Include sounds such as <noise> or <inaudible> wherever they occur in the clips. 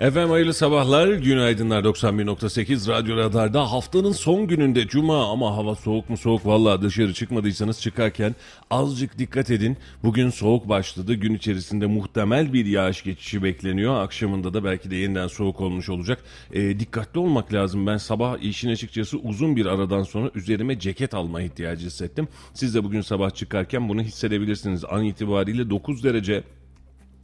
Efendim hayırlı sabahlar, günaydınlar 91.8 Radyo Radar'da haftanın son gününde Cuma ama hava soğuk mu soğuk valla dışarı çıkmadıysanız çıkarken azıcık dikkat edin. Bugün soğuk başladı, gün içerisinde muhtemel bir yağış geçişi bekleniyor. Akşamında da belki de yeniden soğuk olmuş olacak. E, dikkatli olmak lazım. Ben sabah işin açıkçası uzun bir aradan sonra üzerime ceket alma ihtiyacı hissettim. Siz de bugün sabah çıkarken bunu hissedebilirsiniz. An itibariyle 9 derece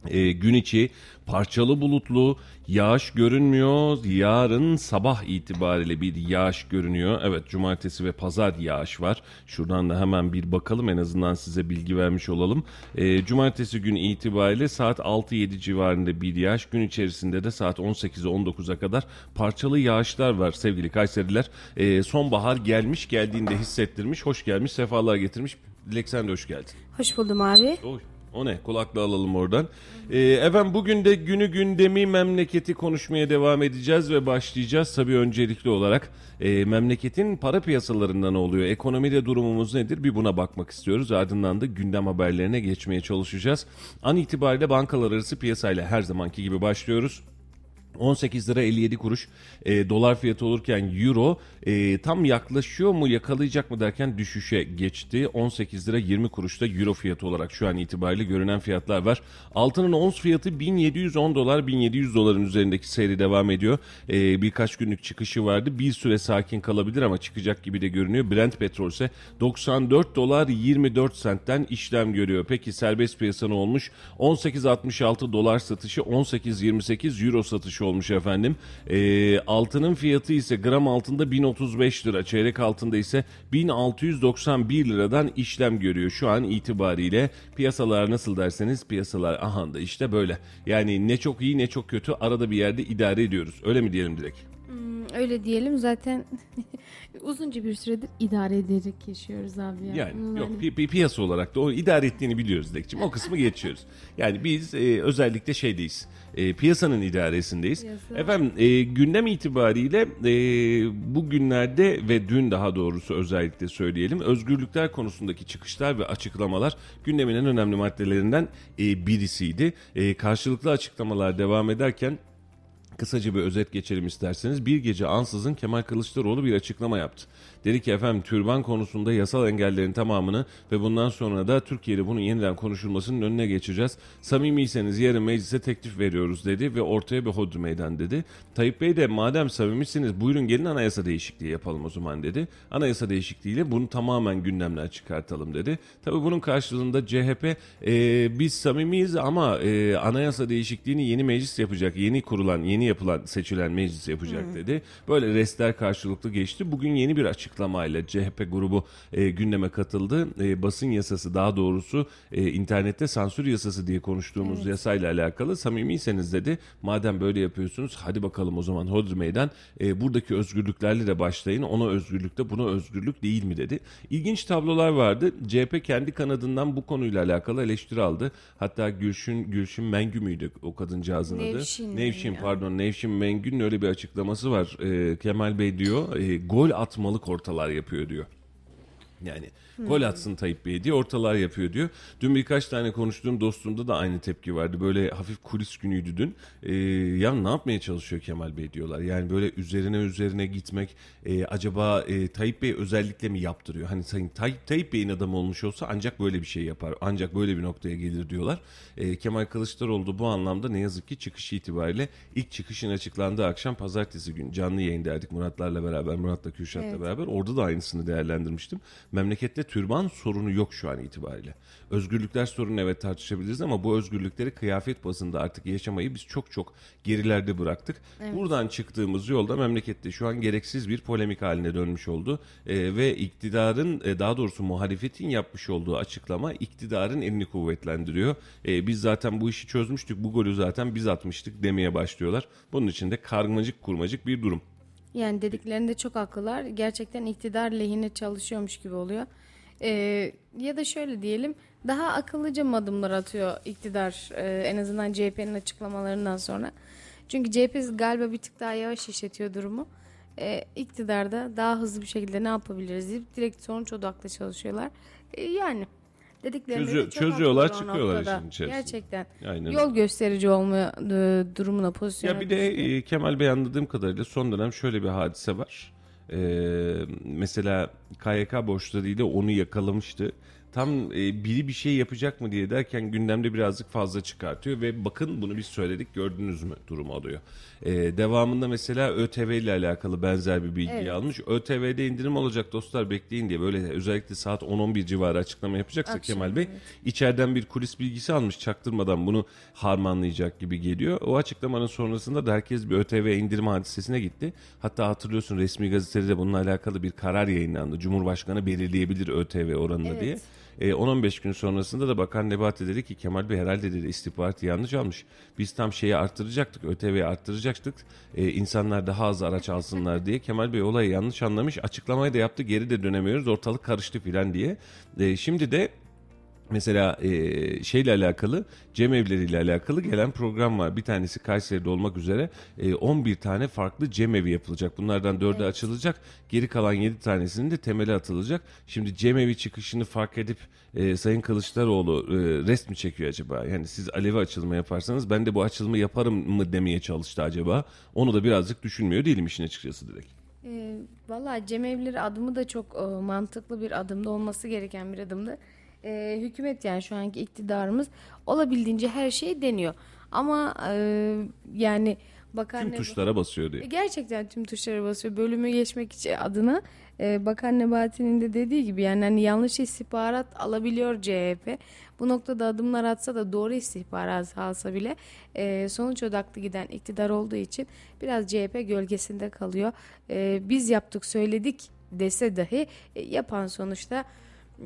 e, gün içi parçalı bulutlu yağış görünmüyor. Yarın sabah itibariyle bir yağış görünüyor. Evet cumartesi ve pazar yağış var. Şuradan da hemen bir bakalım en azından size bilgi vermiş olalım. E, cumartesi gün itibariyle saat 6-7 civarında bir yağış. Gün içerisinde de saat 18'e 19'a kadar parçalı yağışlar var sevgili Kayseriler. E, sonbahar gelmiş geldiğinde hissettirmiş. Hoş gelmiş sefalar getirmiş. Dilek sen de hoş geldin. Hoş buldum abi. Oy. O ne? Kulakla alalım oradan. Ee, efendim bugün de günü gündemi memleketi konuşmaya devam edeceğiz ve başlayacağız. Tabii öncelikli olarak e, memleketin para piyasalarında ne oluyor? Ekonomide durumumuz nedir? Bir buna bakmak istiyoruz. Ardından da gündem haberlerine geçmeye çalışacağız. An itibariyle bankalar arası piyasayla her zamanki gibi başlıyoruz. 18 lira 57 kuruş e, dolar fiyatı olurken euro e, tam yaklaşıyor mu yakalayacak mı derken düşüşe geçti. 18 lira 20 kuruşta euro fiyatı olarak şu an itibariyle görünen fiyatlar var. Altının ons fiyatı 1710 dolar 1700 doların üzerindeki seyri devam ediyor. E, birkaç günlük çıkışı vardı. Bir süre sakin kalabilir ama çıkacak gibi de görünüyor. Brent petrol ise 94 dolar 24 sentten işlem görüyor. Peki serbest piyasa ne olmuş? 18.66 dolar satışı 18.28 euro satışı olmuş efendim. E, altının fiyatı ise gram altında 1035 lira, çeyrek altında ise 1691 liradan işlem görüyor. Şu an itibariyle piyasalar nasıl derseniz piyasalar aha da işte böyle. Yani ne çok iyi ne çok kötü arada bir yerde idare ediyoruz. Öyle mi diyelim direkt? Öyle diyelim zaten <laughs> uzunca bir süredir idare ederek yaşıyoruz abi ya. Yani Hmm, yok pi- pi- piyasa olarak da o idare ettiğini biliyoruz Dilekçim. O kısmı geçiyoruz. Yani biz e, özellikle şeydeyiz. E, piyasanın idaresindeyiz. Piyasa. Efendim e, gündem itibariyle e, bugünlerde ve dün daha doğrusu özellikle söyleyelim özgürlükler konusundaki çıkışlar ve açıklamalar gündemin en önemli maddelerinden e, birisiydi. E, karşılıklı açıklamalar devam ederken Kısaca bir özet geçelim isterseniz. Bir gece ansızın Kemal Kılıçdaroğlu bir açıklama yaptı. Dedi ki efendim türban konusunda yasal engellerin tamamını ve bundan sonra da Türkiye'de bunun yeniden konuşulmasının önüne geçeceğiz. Samimiyseniz yarın meclise teklif veriyoruz dedi ve ortaya bir hodri meydan dedi. Tayyip Bey de madem samimisiniz buyurun gelin anayasa değişikliği yapalım o zaman dedi. Anayasa değişikliğiyle bunu tamamen gündemden çıkartalım dedi. Tabi bunun karşılığında CHP e, biz samimiyiz ama e, anayasa değişikliğini yeni meclis yapacak, yeni kurulan, yeni yapılan, seçilen meclis yapacak dedi. Böyle restler karşılıklı geçti. Bugün yeni bir açıklamayla CHP grubu e, gündeme katıldı. E, basın yasası daha doğrusu e, internette sansür yasası diye konuştuğumuz yasayla alakalı samimiyseniz dedi. Madem böyle yapıyorsunuz hadi bakalım o zaman hodri meydan e, buradaki özgürlüklerle de başlayın. Ona özgürlük de buna özgürlük değil mi dedi. İlginç tablolar vardı. CHP kendi kanadından bu konuyla alakalı eleştiri aldı. Hatta Gülşin Gülşin Mengü müydü o kadıncağızın adı? Nevşin Nevşin ya. pardon Nevşin Mengü'nün öyle bir açıklaması var. Ee, Kemal Bey diyor e, gol atmalık ortalar yapıyor diyor. Yani gol atsın Tayyip Bey diye ortalar yapıyor diyor. Dün birkaç tane konuştuğum dostumda da aynı tepki vardı. Böyle hafif kulis günüydü dün. Ee, ya ne yapmaya çalışıyor Kemal Bey diyorlar. Yani böyle üzerine üzerine gitmek e, acaba e, Tayyip Bey özellikle mi yaptırıyor? Hani sayın Tayyip, Tayyip Bey'in adamı olmuş olsa ancak böyle bir şey yapar. Ancak böyle bir noktaya gelir diyorlar. E, Kemal Kılıçdaroğlu da bu anlamda ne yazık ki çıkış itibariyle ilk çıkışın açıklandığı akşam pazartesi gün canlı yayın derdik Muratlarla beraber Murat'la Kürşat'la Evet. beraber orada da aynısını değerlendirmiştim. Memlekette muhalefette türban sorunu yok şu an itibariyle. Özgürlükler sorunu evet tartışabiliriz ama bu özgürlükleri kıyafet bazında artık yaşamayı biz çok çok gerilerde bıraktık. Buradan çıktığımız yolda memlekette şu an gereksiz bir polemik haline dönmüş oldu. Ee, ve iktidarın e, daha doğrusu muhalefetin yapmış olduğu açıklama iktidarın elini kuvvetlendiriyor. Ee, biz zaten bu işi çözmüştük bu golü zaten biz atmıştık demeye başlıyorlar. Bunun için de karmacık kurmacık bir durum. Yani dediklerinde çok haklılar. Gerçekten iktidar lehine çalışıyormuş gibi oluyor. Ee, ya da şöyle diyelim daha akıllıca mı adımlar atıyor iktidar e, en azından CHP'nin açıklamalarından sonra. Çünkü CHP galiba bir tık daha yavaş işletiyor durumu. Ee, iktidarda daha hızlı bir şekilde ne yapabiliriz deyip direkt sonuç odaklı çalışıyorlar. Ee, yani dediklerinde Çözüyor- de çözüyorlar, çıkıyorlar işin içerisinde. Gerçekten. Aynen. Yol gösterici olma e, durumuna pozisyona Ya bir de e, Kemal Bey anladığım kadarıyla son dönem şöyle bir hadise var. Ee, mesela KYK borçlarıyla onu yakalamıştı. Tam e, biri bir şey yapacak mı diye derken gündemde birazcık fazla çıkartıyor ve bakın bunu biz söyledik gördünüz mü durumu oluyor. Ee, devamında mesela ÖTV ile alakalı benzer bir bilgi Evet. almış. ÖTV'de indirim olacak dostlar bekleyin diye böyle özellikle saat 10-11 civarı açıklama yapacaksa Akşam, Kemal Bey evet. içeriden bir kulis bilgisi almış çaktırmadan bunu harmanlayacak gibi geliyor. O açıklamanın sonrasında da herkes bir ÖTV indirim hadisesine gitti. Hatta hatırlıyorsun resmi gazetede de bununla alakalı bir karar yayınlandı. Cumhurbaşkanı belirleyebilir ÖTV oranını Evet. diye. E, 10-15 gün sonrasında da Bakan Nebati dedi ki Kemal Bey herhalde dedi istihbaratı yanlış almış. Biz tam şeyi arttıracaktık, ÖTV'yi arttıracaktık. E, insanlar daha az araç alsınlar diye. Kemal Bey olayı yanlış anlamış. Açıklamayı da yaptı geri de dönemiyoruz ortalık karıştı filan diye. E, şimdi de Mesela e, şeyle alakalı cemevleriyle alakalı gelen program var. Bir tanesi Kayseri'de olmak üzere e, 11 tane farklı cemevi yapılacak. Bunlardan 4'ü açılacak. Geri kalan 7 tanesinin de temeli atılacak. Şimdi cemevi çıkışını fark edip e, Sayın Kılıçdaroğlu e, rest mi çekiyor acaba? Yani siz Alevi açılımı yaparsanız ben de bu açılımı yaparım mı demeye çalıştı acaba? Onu da birazcık düşünmüyor değilim işin açıkçası direkt. E, Valla cemevleri adımı da çok e, mantıklı bir adımda olması gereken bir adımdı. E, hükümet yani şu anki iktidarımız olabildiğince her şeyi deniyor. Ama e, yani bakan Tüm tuşlara basıyor diye. E, Gerçekten tüm tuşlara basıyor. Bölümü geçmek için adına e, Bakan Nebati'nin de dediği gibi yani hani yanlış istihbarat alabiliyor CHP. Bu noktada adımlar atsa da doğru istihbarat alsa bile e, sonuç odaklı giden iktidar olduğu için biraz CHP gölgesinde kalıyor. E, biz yaptık söyledik dese dahi e, yapan sonuçta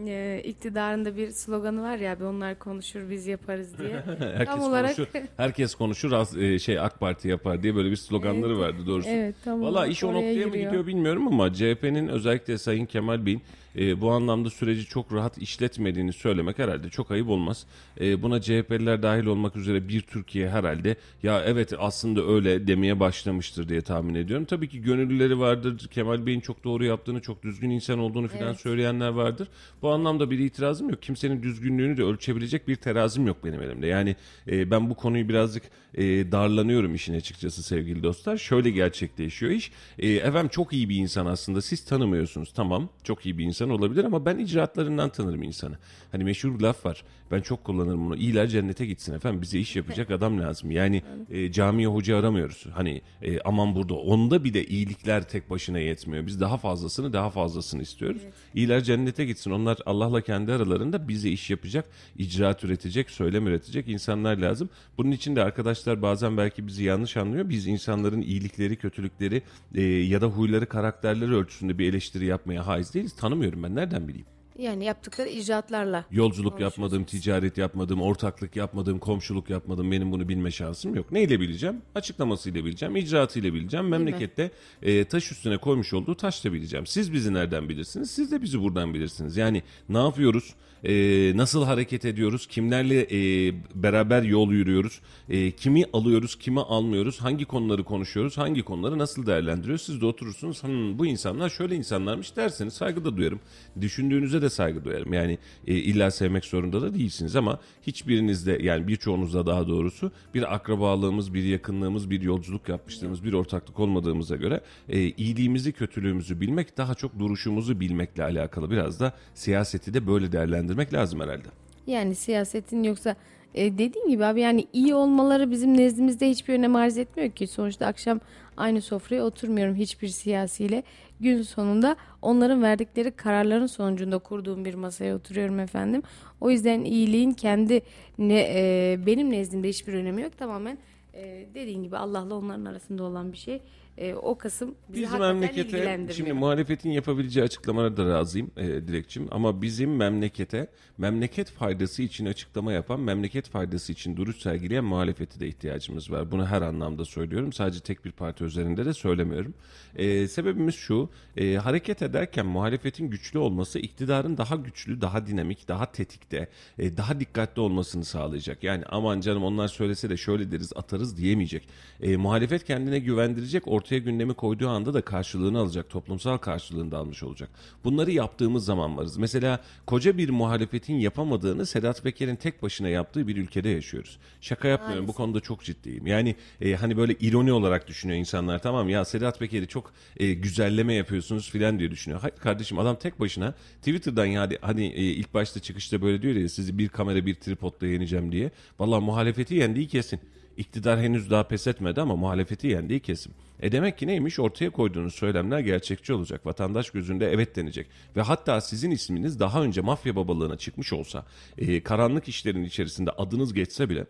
e, iktidarın da bir sloganı var ya abi onlar konuşur biz yaparız diye. <laughs> herkes Tam olarak- konuşur, <laughs> herkes konuşur az- e, şey AK Parti yapar diye böyle bir sloganları vardı doğrusu. Evet, tam Valla iş o noktaya mı giriyor. gidiyor bilmiyorum ama CHP'nin özellikle Sayın Kemal Bey'in e, bu anlamda süreci çok rahat işletmediğini söylemek herhalde çok ayıp olmaz. E, buna CHP'liler dahil olmak üzere bir Türkiye herhalde ya evet aslında öyle demeye başlamıştır diye tahmin ediyorum. Tabii ki gönüllüleri vardır. Kemal Bey'in çok doğru yaptığını, çok düzgün insan olduğunu falan Evet. söyleyenler vardır. Bu anlamda bir itirazım yok. Kimsenin düzgünlüğünü de ölçebilecek bir terazim yok benim elimde. Yani e, ben bu konuyu birazcık e, darlanıyorum işin açıkçası sevgili dostlar. Şöyle gerçekleşiyor iş. E, efendim çok iyi bir insan aslında. Siz tanımıyorsunuz. Tamam çok iyi bir insan olabilir ama ben icraatlarından tanırım insanı. Hani meşhur bir laf var. Ben çok kullanırım bunu. İyiler cennete gitsin efendim. Bize iş yapacak adam lazım. Yani e, camiye hoca aramıyoruz. Hani e, aman burada onda bir de iyilikler tek başına yetmiyor. Biz daha fazlasını daha fazlasını istiyoruz. İyiler cennete gitsin. Onlar Allah'la kendi aralarında bize iş yapacak, icraat üretecek, söylem üretecek insanlar lazım. Bunun için de arkadaşlar bazen belki bizi yanlış anlıyor. Biz insanların iyilikleri, kötülükleri e, ya da huyları, karakterleri ölçüsünde bir eleştiri yapmaya haiz değiliz. Tanımıyorum ben. Nereden bileyim? Yani yaptıkları icraatlarla. Yolculuk yapmadım, ticaret yapmadım, ortaklık yapmadım, komşuluk yapmadım. Benim bunu bilme şansım yok. Neyle bileceğim? Açıklamasıyla bileceğim, icraatıyla bileceğim. Memlekette e, taş üstüne koymuş olduğu taşla bileceğim. Siz bizi nereden bilirsiniz? Siz de bizi buradan bilirsiniz. Yani ne yapıyoruz? E, nasıl hareket ediyoruz? Kimlerle e, beraber yol yürüyoruz? E, kimi alıyoruz, kimi almıyoruz? Hangi konuları konuşuyoruz? Hangi konuları nasıl değerlendiriyoruz? Siz de oturursunuz. "Hmm, bu insanlar şöyle insanlarmış derseniz saygı da duyarım. Düşündüğünüze de saygı duyarım. Yani e, illa sevmek zorunda da değilsiniz ama hiçbirinizde yani birçoğunuzda daha doğrusu bir akrabalığımız, bir yakınlığımız, bir yolculuk yapmışlığımız, bir ortaklık olmadığımıza göre e, iyiliğimizi, kötülüğümüzü bilmek daha çok duruşumuzu bilmekle alakalı. Biraz da siyaseti de böyle değerlendirmek lazım herhalde. Yani siyasetin yoksa e, dediğin gibi abi yani iyi olmaları bizim nezdimizde hiçbir önem arz etmiyor ki. Sonuçta akşam aynı sofraya oturmuyorum hiçbir siyasiyle. Gün sonunda onların verdikleri kararların sonucunda kurduğum bir masaya oturuyorum efendim. O yüzden iyiliğin kendi ne, e, benim nezdimde hiçbir önemi yok. Tamamen e, dediğin gibi Allah'la onların arasında olan bir şey. E, o kısım bizi Bizim hakikaten memlekete şimdi muhalefetin yapabileceği açıklamalara da razıyım e, Dilekçim ama bizim memlekete memleket faydası için açıklama yapan memleket faydası için duruş sergileyen muhalefeti de ihtiyacımız var. Bunu her anlamda söylüyorum. Sadece tek bir parti üzerinde de söylemiyorum. E, sebebimiz şu e, hareket ederken muhalefetin güçlü olması iktidarın daha güçlü, daha dinamik, daha tetikte, e, daha dikkatli olmasını sağlayacak. Yani aman canım onlar söylese de şöyle deriz atarız diyemeyecek. E, muhalefet kendine güvendirecek ortaya gündemi koyduğu anda da karşılığını alacak. Toplumsal karşılığını da almış olacak. Bunları yaptığımız zaman varız. Mesela koca bir muhalefetin yapamadığını Sedat Peker'in tek başına yaptığı bir ülkede yaşıyoruz. Şaka yapmıyorum bu konuda çok ciddiyim. Yani e, hani böyle ironi olarak düşünüyor insanlar tamam ya Sedat Peker'i çok e, güzelleme yapıyorsunuz filan diye düşünüyor. Hayır kardeşim adam tek başına Twitter'dan ya hadi, hani e, ilk başta çıkışta böyle diyor ya sizi bir kamera bir tripodla yeneceğim diye. Vallahi muhalefeti yendiği kesin. İktidar henüz daha pes etmedi ama muhalefeti yendiği kesim. E demek ki neymiş? Ortaya koyduğunuz söylemler gerçekçi olacak. Vatandaş gözünde evet denecek. Ve hatta sizin isminiz daha önce mafya babalığına çıkmış olsa, e, karanlık işlerin içerisinde adınız geçse bile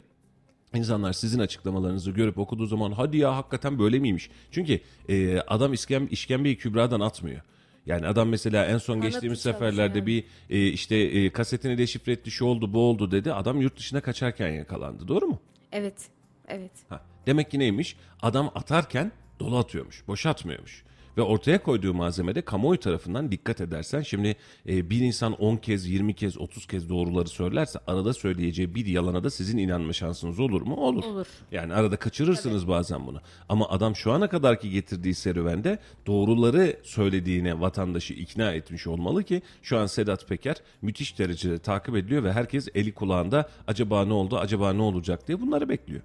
İnsanlar sizin açıklamalarınızı görüp okuduğu zaman hadi ya hakikaten böyle miymiş? Çünkü e, adam iskem, işkembeyi kübradan atmıyor. Yani adam mesela en son Kanatı geçtiğimiz seferlerde bir e, işte e, kasetini deşifre etti şu oldu bu oldu dedi. Adam yurt dışına kaçarken yakalandı doğru mu? Evet. Evet. Ha, demek ki neymiş? Adam atarken dolu atıyormuş, boş atmıyormuş. Ve ortaya koyduğu malzemede kamuoyu tarafından dikkat edersen şimdi e, bir insan 10 kez, 20 kez, 30 kez doğruları söylerse arada söyleyeceği bir yalana da sizin inanma şansınız olur mu? Olur. Olur. Yani arada kaçırırsınız bazen bunu. Ama adam şu ana kadarki getirdiği serüvende doğruları söylediğine vatandaşı ikna etmiş olmalı ki şu an Sedat Peker müthiş derecede takip ediliyor ve herkes eli kulağında acaba ne oldu, acaba ne olacak diye bunları bekliyor.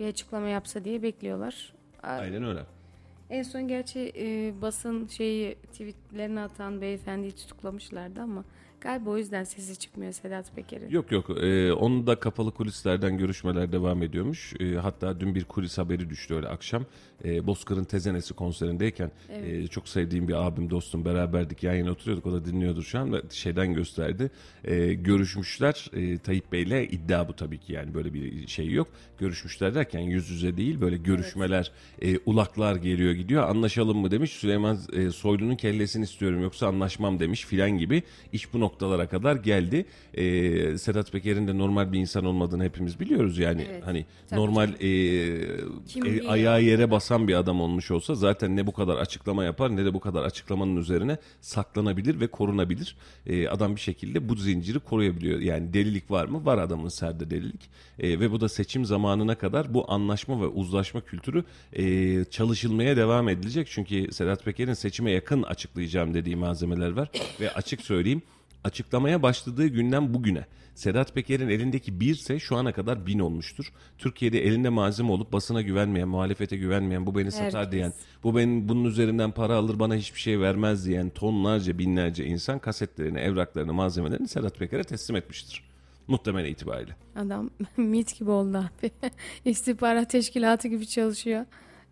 Bir açıklama yapsa diye bekliyorlar. Aynen öyle. En son gerçi e, basın şeyi tweetlerini atan beyefendiyi tutuklamışlardı ama galiba o yüzden sesi çıkmıyor Sedat Peker'in. Yok yok ee, onun da kapalı kulislerden görüşmeler devam ediyormuş. Ee, hatta dün bir kulis haberi düştü öyle akşam. Ee, Bozkır'ın Tezenesi konserindeyken e, çok sevdiğim bir abim dostum beraberdik yan yana oturuyorduk o da dinliyordur şu an ve şeyden gösterdi. Ee, görüşmüşler e, Tayyip Bey'le iddia bu tabii ki yani böyle bir şey yok. Görüşmüşler derken yüz yüze değil böyle görüşmeler e, ulaklar geliyor gidiyor anlaşalım mı demiş. Süleyman e, Soylu'nun kellesini istiyorum yoksa anlaşmam demiş filan gibi iş bu noktalara kadar geldi. E, Sedat Peker'in de normal bir insan olmadığını hepimiz biliyoruz yani Evet, hani tabii normal e, e, ayağı yere basan bir adam olmuş olsa zaten ne bu kadar açıklama yapar ne de bu kadar açıklamanın üzerine saklanabilir ve korunabilir. E, adam bir şekilde bu zinciri koruyabiliyor. Yani delilik var mı? Var adamın serde delilik. E, ve bu da seçim zamanına kadar bu anlaşma ve uzlaşma kültürü e, çalışılmaya devam edilecek. Çünkü Sedat Peker'in seçime yakın açıklayacağım dediği malzemeler var ve açık söyleyeyim açıklamaya başladığı günden bugüne Sedat Peker'in elindeki birse şu ana kadar bin olmuştur. Türkiye'de elinde malzeme olup basına güvenmeyen, muhalefete güvenmeyen, bu beni satar Herkes. diyen, bu benim bunun üzerinden para alır bana hiçbir şey vermez diyen tonlarca binlerce insan kasetlerini, evraklarını, malzemelerini Sedat Peker'e teslim etmiştir. Muhtemel itibariyle. Adam <laughs> mit gibi oldu abi. <laughs> İstihbarat teşkilatı gibi çalışıyor.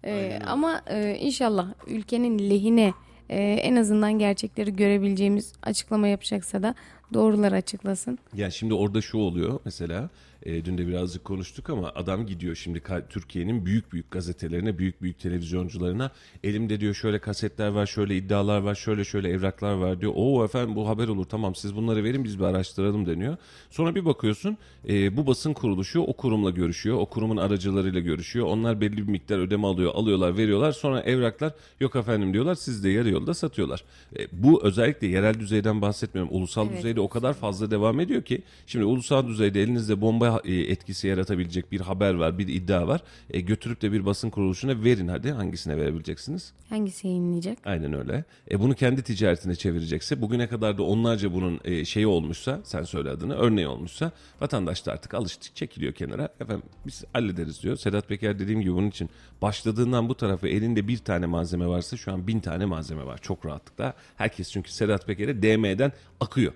Ee, ama e, inşallah ülkenin lehine e, en azından gerçekleri görebileceğimiz açıklama yapacaksa da doğruları açıklasın. Yani şimdi orada şu oluyor mesela e, dün de birazcık konuştuk ama adam gidiyor şimdi Türkiye'nin büyük büyük gazetelerine, büyük büyük televizyoncularına elimde diyor şöyle kasetler var, şöyle iddialar var, şöyle şöyle evraklar var diyor. Oo efendim bu haber olur tamam siz bunları verin biz bir araştıralım deniyor. Sonra bir bakıyorsun e, bu basın kuruluşu o kurumla görüşüyor, o kurumun aracılarıyla görüşüyor. Onlar belli bir miktar ödeme alıyor, alıyorlar, veriyorlar. Sonra evraklar yok efendim diyorlar siz de yarı yolda satıyorlar. E, bu özellikle yerel düzeyden bahsetmiyorum. Ulusal Evet. düzeyde o kadar fazla devam ediyor ki şimdi ulusal düzeyde elinizde bomba etkisi yaratabilecek bir haber var, bir iddia var. E, götürüp de bir basın kuruluşuna verin hadi hangisine verebileceksiniz? Hangisi yayınlayacak? Aynen öyle. E, bunu kendi ticaretine çevirecekse bugüne kadar da onlarca bunun e, şeyi olmuşsa sen söyle adını örneği olmuşsa vatandaş da artık alıştı çekiliyor kenara. Efendim biz hallederiz diyor. Sedat Peker dediğim gibi bunun için başladığından bu tarafa elinde bir tane malzeme varsa şu an bin tane malzeme var çok rahatlıkla. Herkes çünkü Sedat Peker'e DM'den akıyor.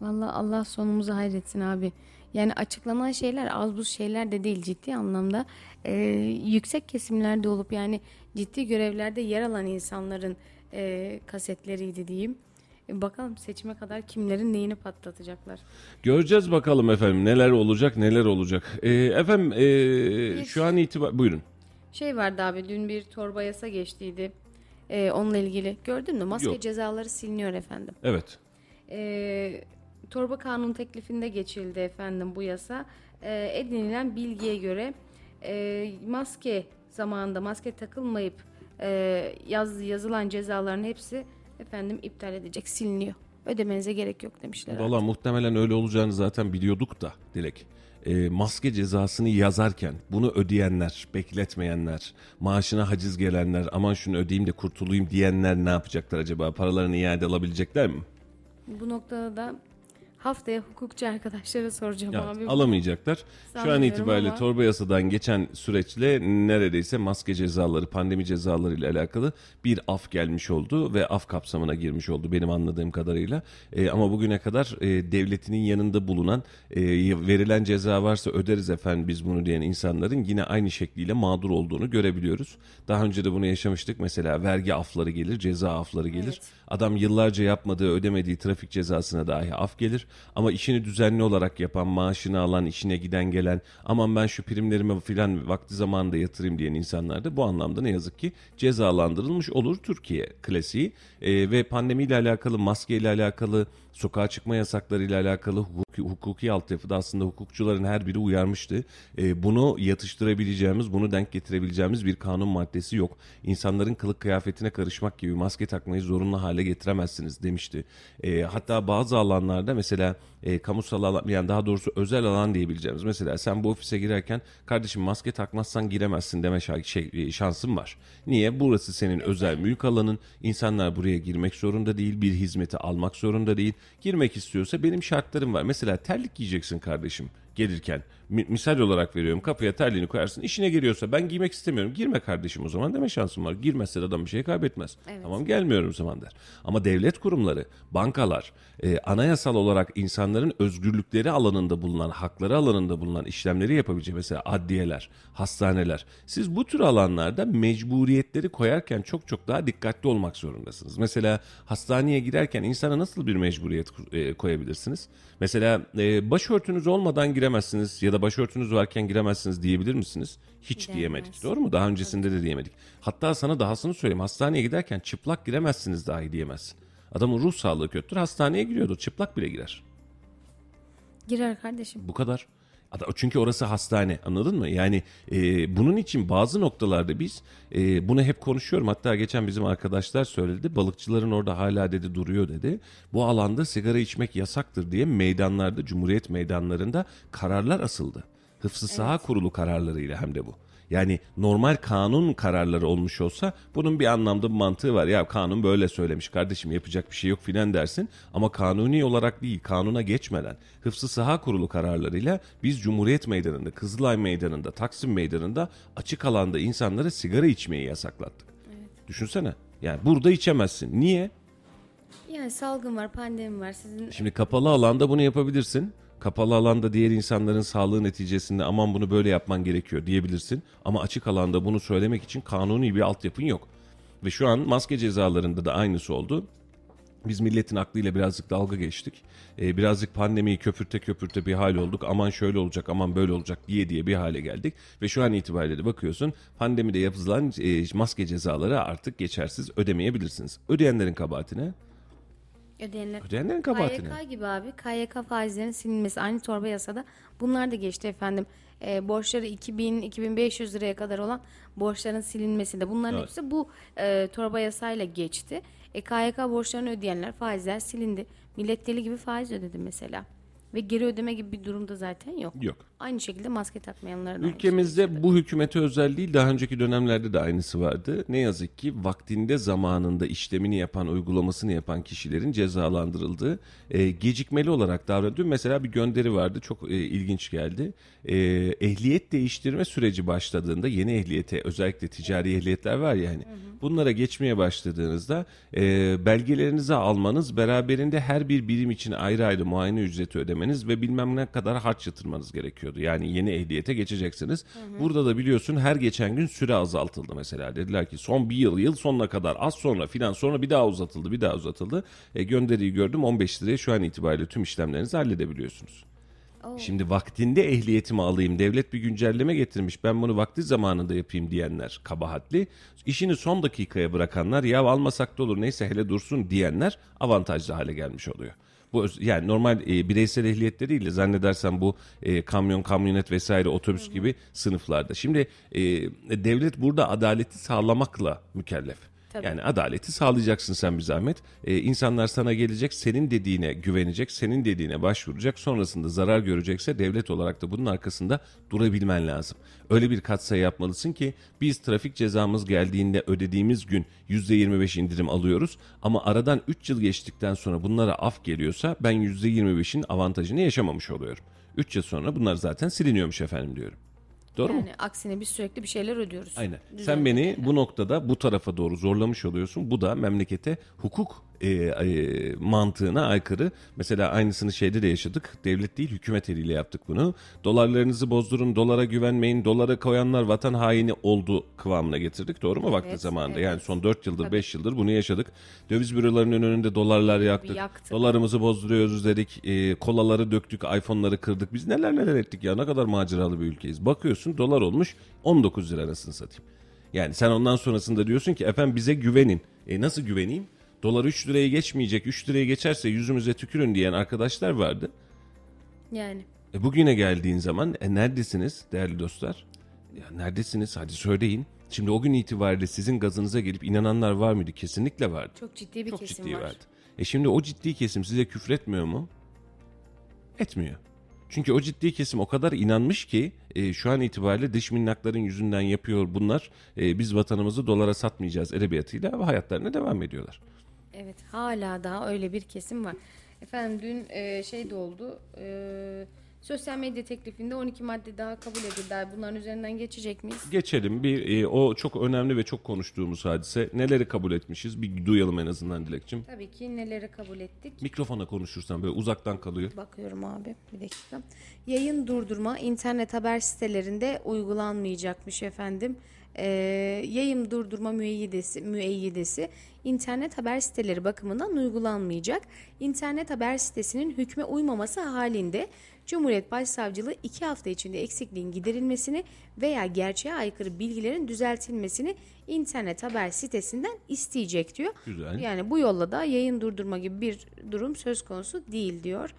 Vallahi Allah sonumuzu hayretsin abi. Yani açıklanan şeyler az buz şeyler de değil ciddi anlamda e, yüksek kesimlerde olup yani ciddi görevlerde yer alan insanların e, kasetleriydi diyeyim. E, bakalım seçime kadar kimlerin neyini patlatacaklar. Göreceğiz bakalım efendim neler olacak neler olacak. Ee, efendim ee, şu an itibar buyurun. Şey vardı abi dün bir torba yasa geçtiydi. E, onunla ilgili gördün mü? Maske Yok. cezaları siliniyor efendim. Evet. E, torba kanun teklifinde geçildi efendim bu yasa. E, edinilen bilgiye göre e, maske zamanında maske takılmayıp e, yaz, yazılan cezaların hepsi efendim iptal edecek, siliniyor. Ödemenize gerek yok demişler. Valla muhtemelen öyle olacağını zaten biliyorduk da Dilek. Ee, maske cezasını yazarken bunu ödeyenler, bekletmeyenler, maaşına haciz gelenler, aman şunu ödeyeyim de kurtulayım diyenler ne yapacaklar acaba? Paralarını iade alabilecekler mi? Bu noktada da haftaya hukukçu arkadaşlara soracağım Evet, abi. alamayacaklar. Şu an itibariyle ama- torba yasadan geçen süreçle neredeyse maske cezaları, pandemi cezaları ile alakalı bir af gelmiş oldu ve af kapsamına girmiş oldu benim anladığım kadarıyla. Ee, ama bugüne kadar e, devletinin yanında bulunan e, verilen ceza varsa öderiz efendim biz bunu diyen insanların yine aynı şekliyle mağdur olduğunu görebiliyoruz. Daha önce de bunu yaşamıştık. Mesela vergi afları gelir, ceza afları gelir. Evet. Adam yıllarca yapmadığı, ödemediği trafik cezasına dahi af gelir. Ama işini düzenli olarak yapan, maaşını alan, işine giden gelen, aman ben şu primlerimi filan vakti zamanında yatırayım diyen insanlar da bu anlamda ne yazık ki cezalandırılmış olur Türkiye klasiği. Ee, ve pandemiyle alakalı, maskeyle alakalı, sokağa çıkma yasaklarıyla alakalı hukuki, altyapıda aslında hukukçuların her biri uyarmıştı. Ee, bunu yatıştırabileceğimiz, bunu denk getirebileceğimiz bir kanun maddesi yok. İnsanların kılık kıyafetine karışmak gibi maske takmayı zorunlu hale getiremezsiniz demişti. Ee, hatta bazı alanlarda mesela e, kamusal alan yani daha doğrusu özel alan diyebileceğimiz mesela sen bu ofise girerken kardeşim maske takmazsan giremezsin deme şey, e, şansın var. Niye? Burası senin özel mülk alanın. İnsanlar buraya girmek zorunda değil. Bir hizmeti almak zorunda değil. Girmek istiyorsa benim şartlarım var. Mesela terlik giyeceksin kardeşim gelirken. Mi- misal olarak veriyorum kapıya terliğini koyarsın. İşine geliyorsa ben giymek istemiyorum. Girme kardeşim o zaman deme şansım var. Girmezse de adam bir şey kaybetmez. Evet. Tamam gelmiyorum o zaman der. Ama devlet kurumları, bankalar, e, anayasal olarak insanların özgürlükleri alanında bulunan, hakları alanında bulunan işlemleri yapabilecek mesela adliyeler, hastaneler. Siz bu tür alanlarda mecburiyetleri koyarken çok çok daha dikkatli olmak zorundasınız. Mesela hastaneye girerken insana nasıl bir mecburiyet e, koyabilirsiniz? Mesela e, başörtünüz olmadan giremezsiniz ya da başörtünüz varken giremezsiniz diyebilir misiniz? Hiç Diyemez. diyemedik. Doğru mu? Daha öncesinde de diyemedik. Hatta sana dahasını söyleyeyim. Hastaneye giderken çıplak giremezsiniz dahi diyemezsin. Adamın ruh sağlığı kötüdür. Hastaneye giriyordur. Çıplak bile girer. Girer kardeşim. Bu kadar. Çünkü orası hastane anladın mı? Yani e, bunun için bazı noktalarda biz e, bunu hep konuşuyorum. Hatta geçen bizim arkadaşlar söyledi. Balıkçıların orada hala dedi duruyor dedi. Bu alanda sigara içmek yasaktır diye meydanlarda, Cumhuriyet meydanlarında kararlar asıldı. Hıfzı Saha Kurulu kararlarıyla hem de bu. Yani normal kanun kararları olmuş olsa bunun bir anlamda bir mantığı var. Ya kanun böyle söylemiş kardeşim yapacak bir şey yok filan dersin. Ama kanuni olarak değil kanuna geçmeden Hıfzı Saha Kurulu kararlarıyla biz Cumhuriyet Meydanı'nda, Kızılay Meydanı'nda, Taksim Meydanı'nda açık alanda insanlara sigara içmeyi yasaklattık. Düşünsene. Yani burada içemezsin. Niye? Yani salgın var, pandemi var. Sizin Şimdi kapalı alanda bunu yapabilirsin. Kapalı alanda diğer insanların sağlığı neticesinde aman bunu böyle yapman gerekiyor diyebilirsin. Ama açık alanda bunu söylemek için kanuni bir altyapın yok. Ve şu an maske cezalarında da aynısı oldu. Biz milletin aklıyla birazcık dalga geçtik. Ee, birazcık pandemiyi köpürte köpürte bir hal olduk. Aman şöyle olacak, aman böyle olacak diye diye bir hale geldik. Ve şu an itibariyle de bakıyorsun pandemide yapılan e, maske cezaları artık geçersiz ödemeyebilirsiniz. Ödeyenlerin kabahatine, ödeyenler ödeyenlerin kabahatine. KYK gibi abi. KYK faizlerinin silinmesi aynı torba yasada. Bunlar da geçti efendim. E, borçları 2000-2500 liraya kadar olan borçların silinmesi de bunların Evet. hepsi bu e, torba yasayla geçti. E, KYK borçlarını ödeyenler faizler silindi. Millet deli gibi faiz ödedi mesela. Ve geri ödeme gibi bir durumda zaten yok. Yok. Aynı şekilde maske takmayanların aynı Ülkemizde bu hükümete özel değil daha önceki dönemlerde de aynısı vardı. Ne yazık ki vaktinde zamanında işlemini yapan, uygulamasını yapan kişilerin cezalandırıldığı e, gecikmeli olarak davranıyor. Mesela bir gönderi vardı çok e, ilginç geldi. E, ehliyet değiştirme süreci başladığında yeni ehliyete özellikle ticari ehliyetler var ya hani bunlara geçmeye başladığınızda e, belgelerinizi almanız beraberinde her bir birim için ayrı ayrı muayene ücreti ödemeniz ödemeniz ve bilmem ne kadar harç yatırmanız gerekiyordu. Yani yeni ehliyete geçeceksiniz. Burada da biliyorsun her geçen gün süre azaltıldı mesela. Dediler ki son bir yıl, yıl sonuna kadar az sonra filan sonra bir daha uzatıldı, bir daha uzatıldı. E, gönderiyi gördüm 15 liraya şu an itibariyle tüm işlemlerinizi halledebiliyorsunuz. Şimdi vaktinde ehliyetimi alayım, devlet bir güncelleme getirmiş, ben bunu vakti zamanında yapayım diyenler kabahatli. İşini son dakikaya bırakanlar ya almasak da olur neyse hele dursun diyenler avantajlı hale gelmiş oluyor. Bu yani normal e, bireysel ehliyette değil de zannedersem bu e, kamyon, kamyonet vesaire otobüs gibi sınıflarda. Şimdi e, devlet burada adaleti sağlamakla mükellef. Tabii. Yani adaleti sağlayacaksın sen bir zahmet. Ee, insanlar sana gelecek, senin dediğine güvenecek, senin dediğine başvuracak. Sonrasında zarar görecekse devlet olarak da bunun arkasında durabilmen lazım. Öyle bir katsayı yapmalısın ki biz trafik cezamız geldiğinde ödediğimiz gün %25 indirim alıyoruz. Ama aradan 3 yıl geçtikten sonra bunlara af geliyorsa ben %25'in avantajını yaşamamış oluyorum. 3 yıl sonra bunlar zaten siliniyormuş efendim diyorum. Doğru mu? Yani aksine biz sürekli bir şeyler ödüyoruz. Aynen. Sen Düzenli. beni bu noktada bu tarafa doğru zorlamış oluyorsun. Bu da memlekete hukuk e, e, mantığına aykırı. Mesela aynısını şeyde de yaşadık. Devlet değil hükümet eliyle yaptık bunu. Dolarlarınızı bozdurun, dolara güvenmeyin, dolara koyanlar vatan haini oldu kıvamına getirdik. Doğru mu vakti Evet, zamanında? evet. Yani son 4 yıldır, 5 yıldır bunu yaşadık. Döviz bürolarının önünde dolarlar yaktık. yaktık. Dolarımızı bozduruyoruz dedik. E, kolaları döktük, iPhone'ları kırdık. Biz neler neler ettik ya. Ne kadar maceralı bir ülkeyiz. Bakıyorsun dolar olmuş 19 lira anasını satayım. Yani sen ondan sonrasında diyorsun ki efendim bize güvenin. E nasıl güveneyim? Dolar 3 liraya geçmeyecek. 3 liraya geçerse yüzümüze tükürün diyen arkadaşlar vardı. Yani E bugüne geldiğin zaman e, neredesiniz değerli dostlar? Ya neredesiniz? Hadi söyleyin. Şimdi o gün itibariyle sizin gazınıza gelip inananlar var mıydı? Kesinlikle vardı. çok ciddi bir Çok kesim ciddi var. vardı. E şimdi o ciddi kesim size küfretmiyor mu? Etmiyor. Çünkü o ciddi kesim o kadar inanmış ki e, şu an itibariyle dış minnakların yüzünden yapıyor bunlar. E, biz vatanımızı dolara satmayacağız edebiyatıyla ve hayatlarına devam ediyorlar. Evet hala daha öyle bir kesim var. Efendim dün e, şey de oldu. E, sosyal medya teklifinde 12 madde daha kabul edildi. Bunların üzerinden geçecek miyiz? Geçelim bir e, o çok önemli ve çok konuştuğumuz hadise. Neleri kabul etmişiz bir duyalım en azından Dilekçim. Tabii ki neleri kabul ettik? Mikrofona konuşursan böyle uzaktan kalıyor. Bakıyorum abi bir dakika. Yayın durdurma internet haber sitelerinde uygulanmayacakmış efendim. Ee, yayın durdurma müeyyidesi, müeyyidesi internet haber siteleri bakımından uygulanmayacak. İnternet haber sitesinin hükme uymaması halinde Cumhuriyet Başsavcılığı iki hafta içinde eksikliğin giderilmesini veya gerçeğe aykırı bilgilerin düzeltilmesini internet haber sitesinden isteyecek diyor. Güzel. Yani bu yolla da yayın durdurma gibi bir durum söz konusu değil diyor.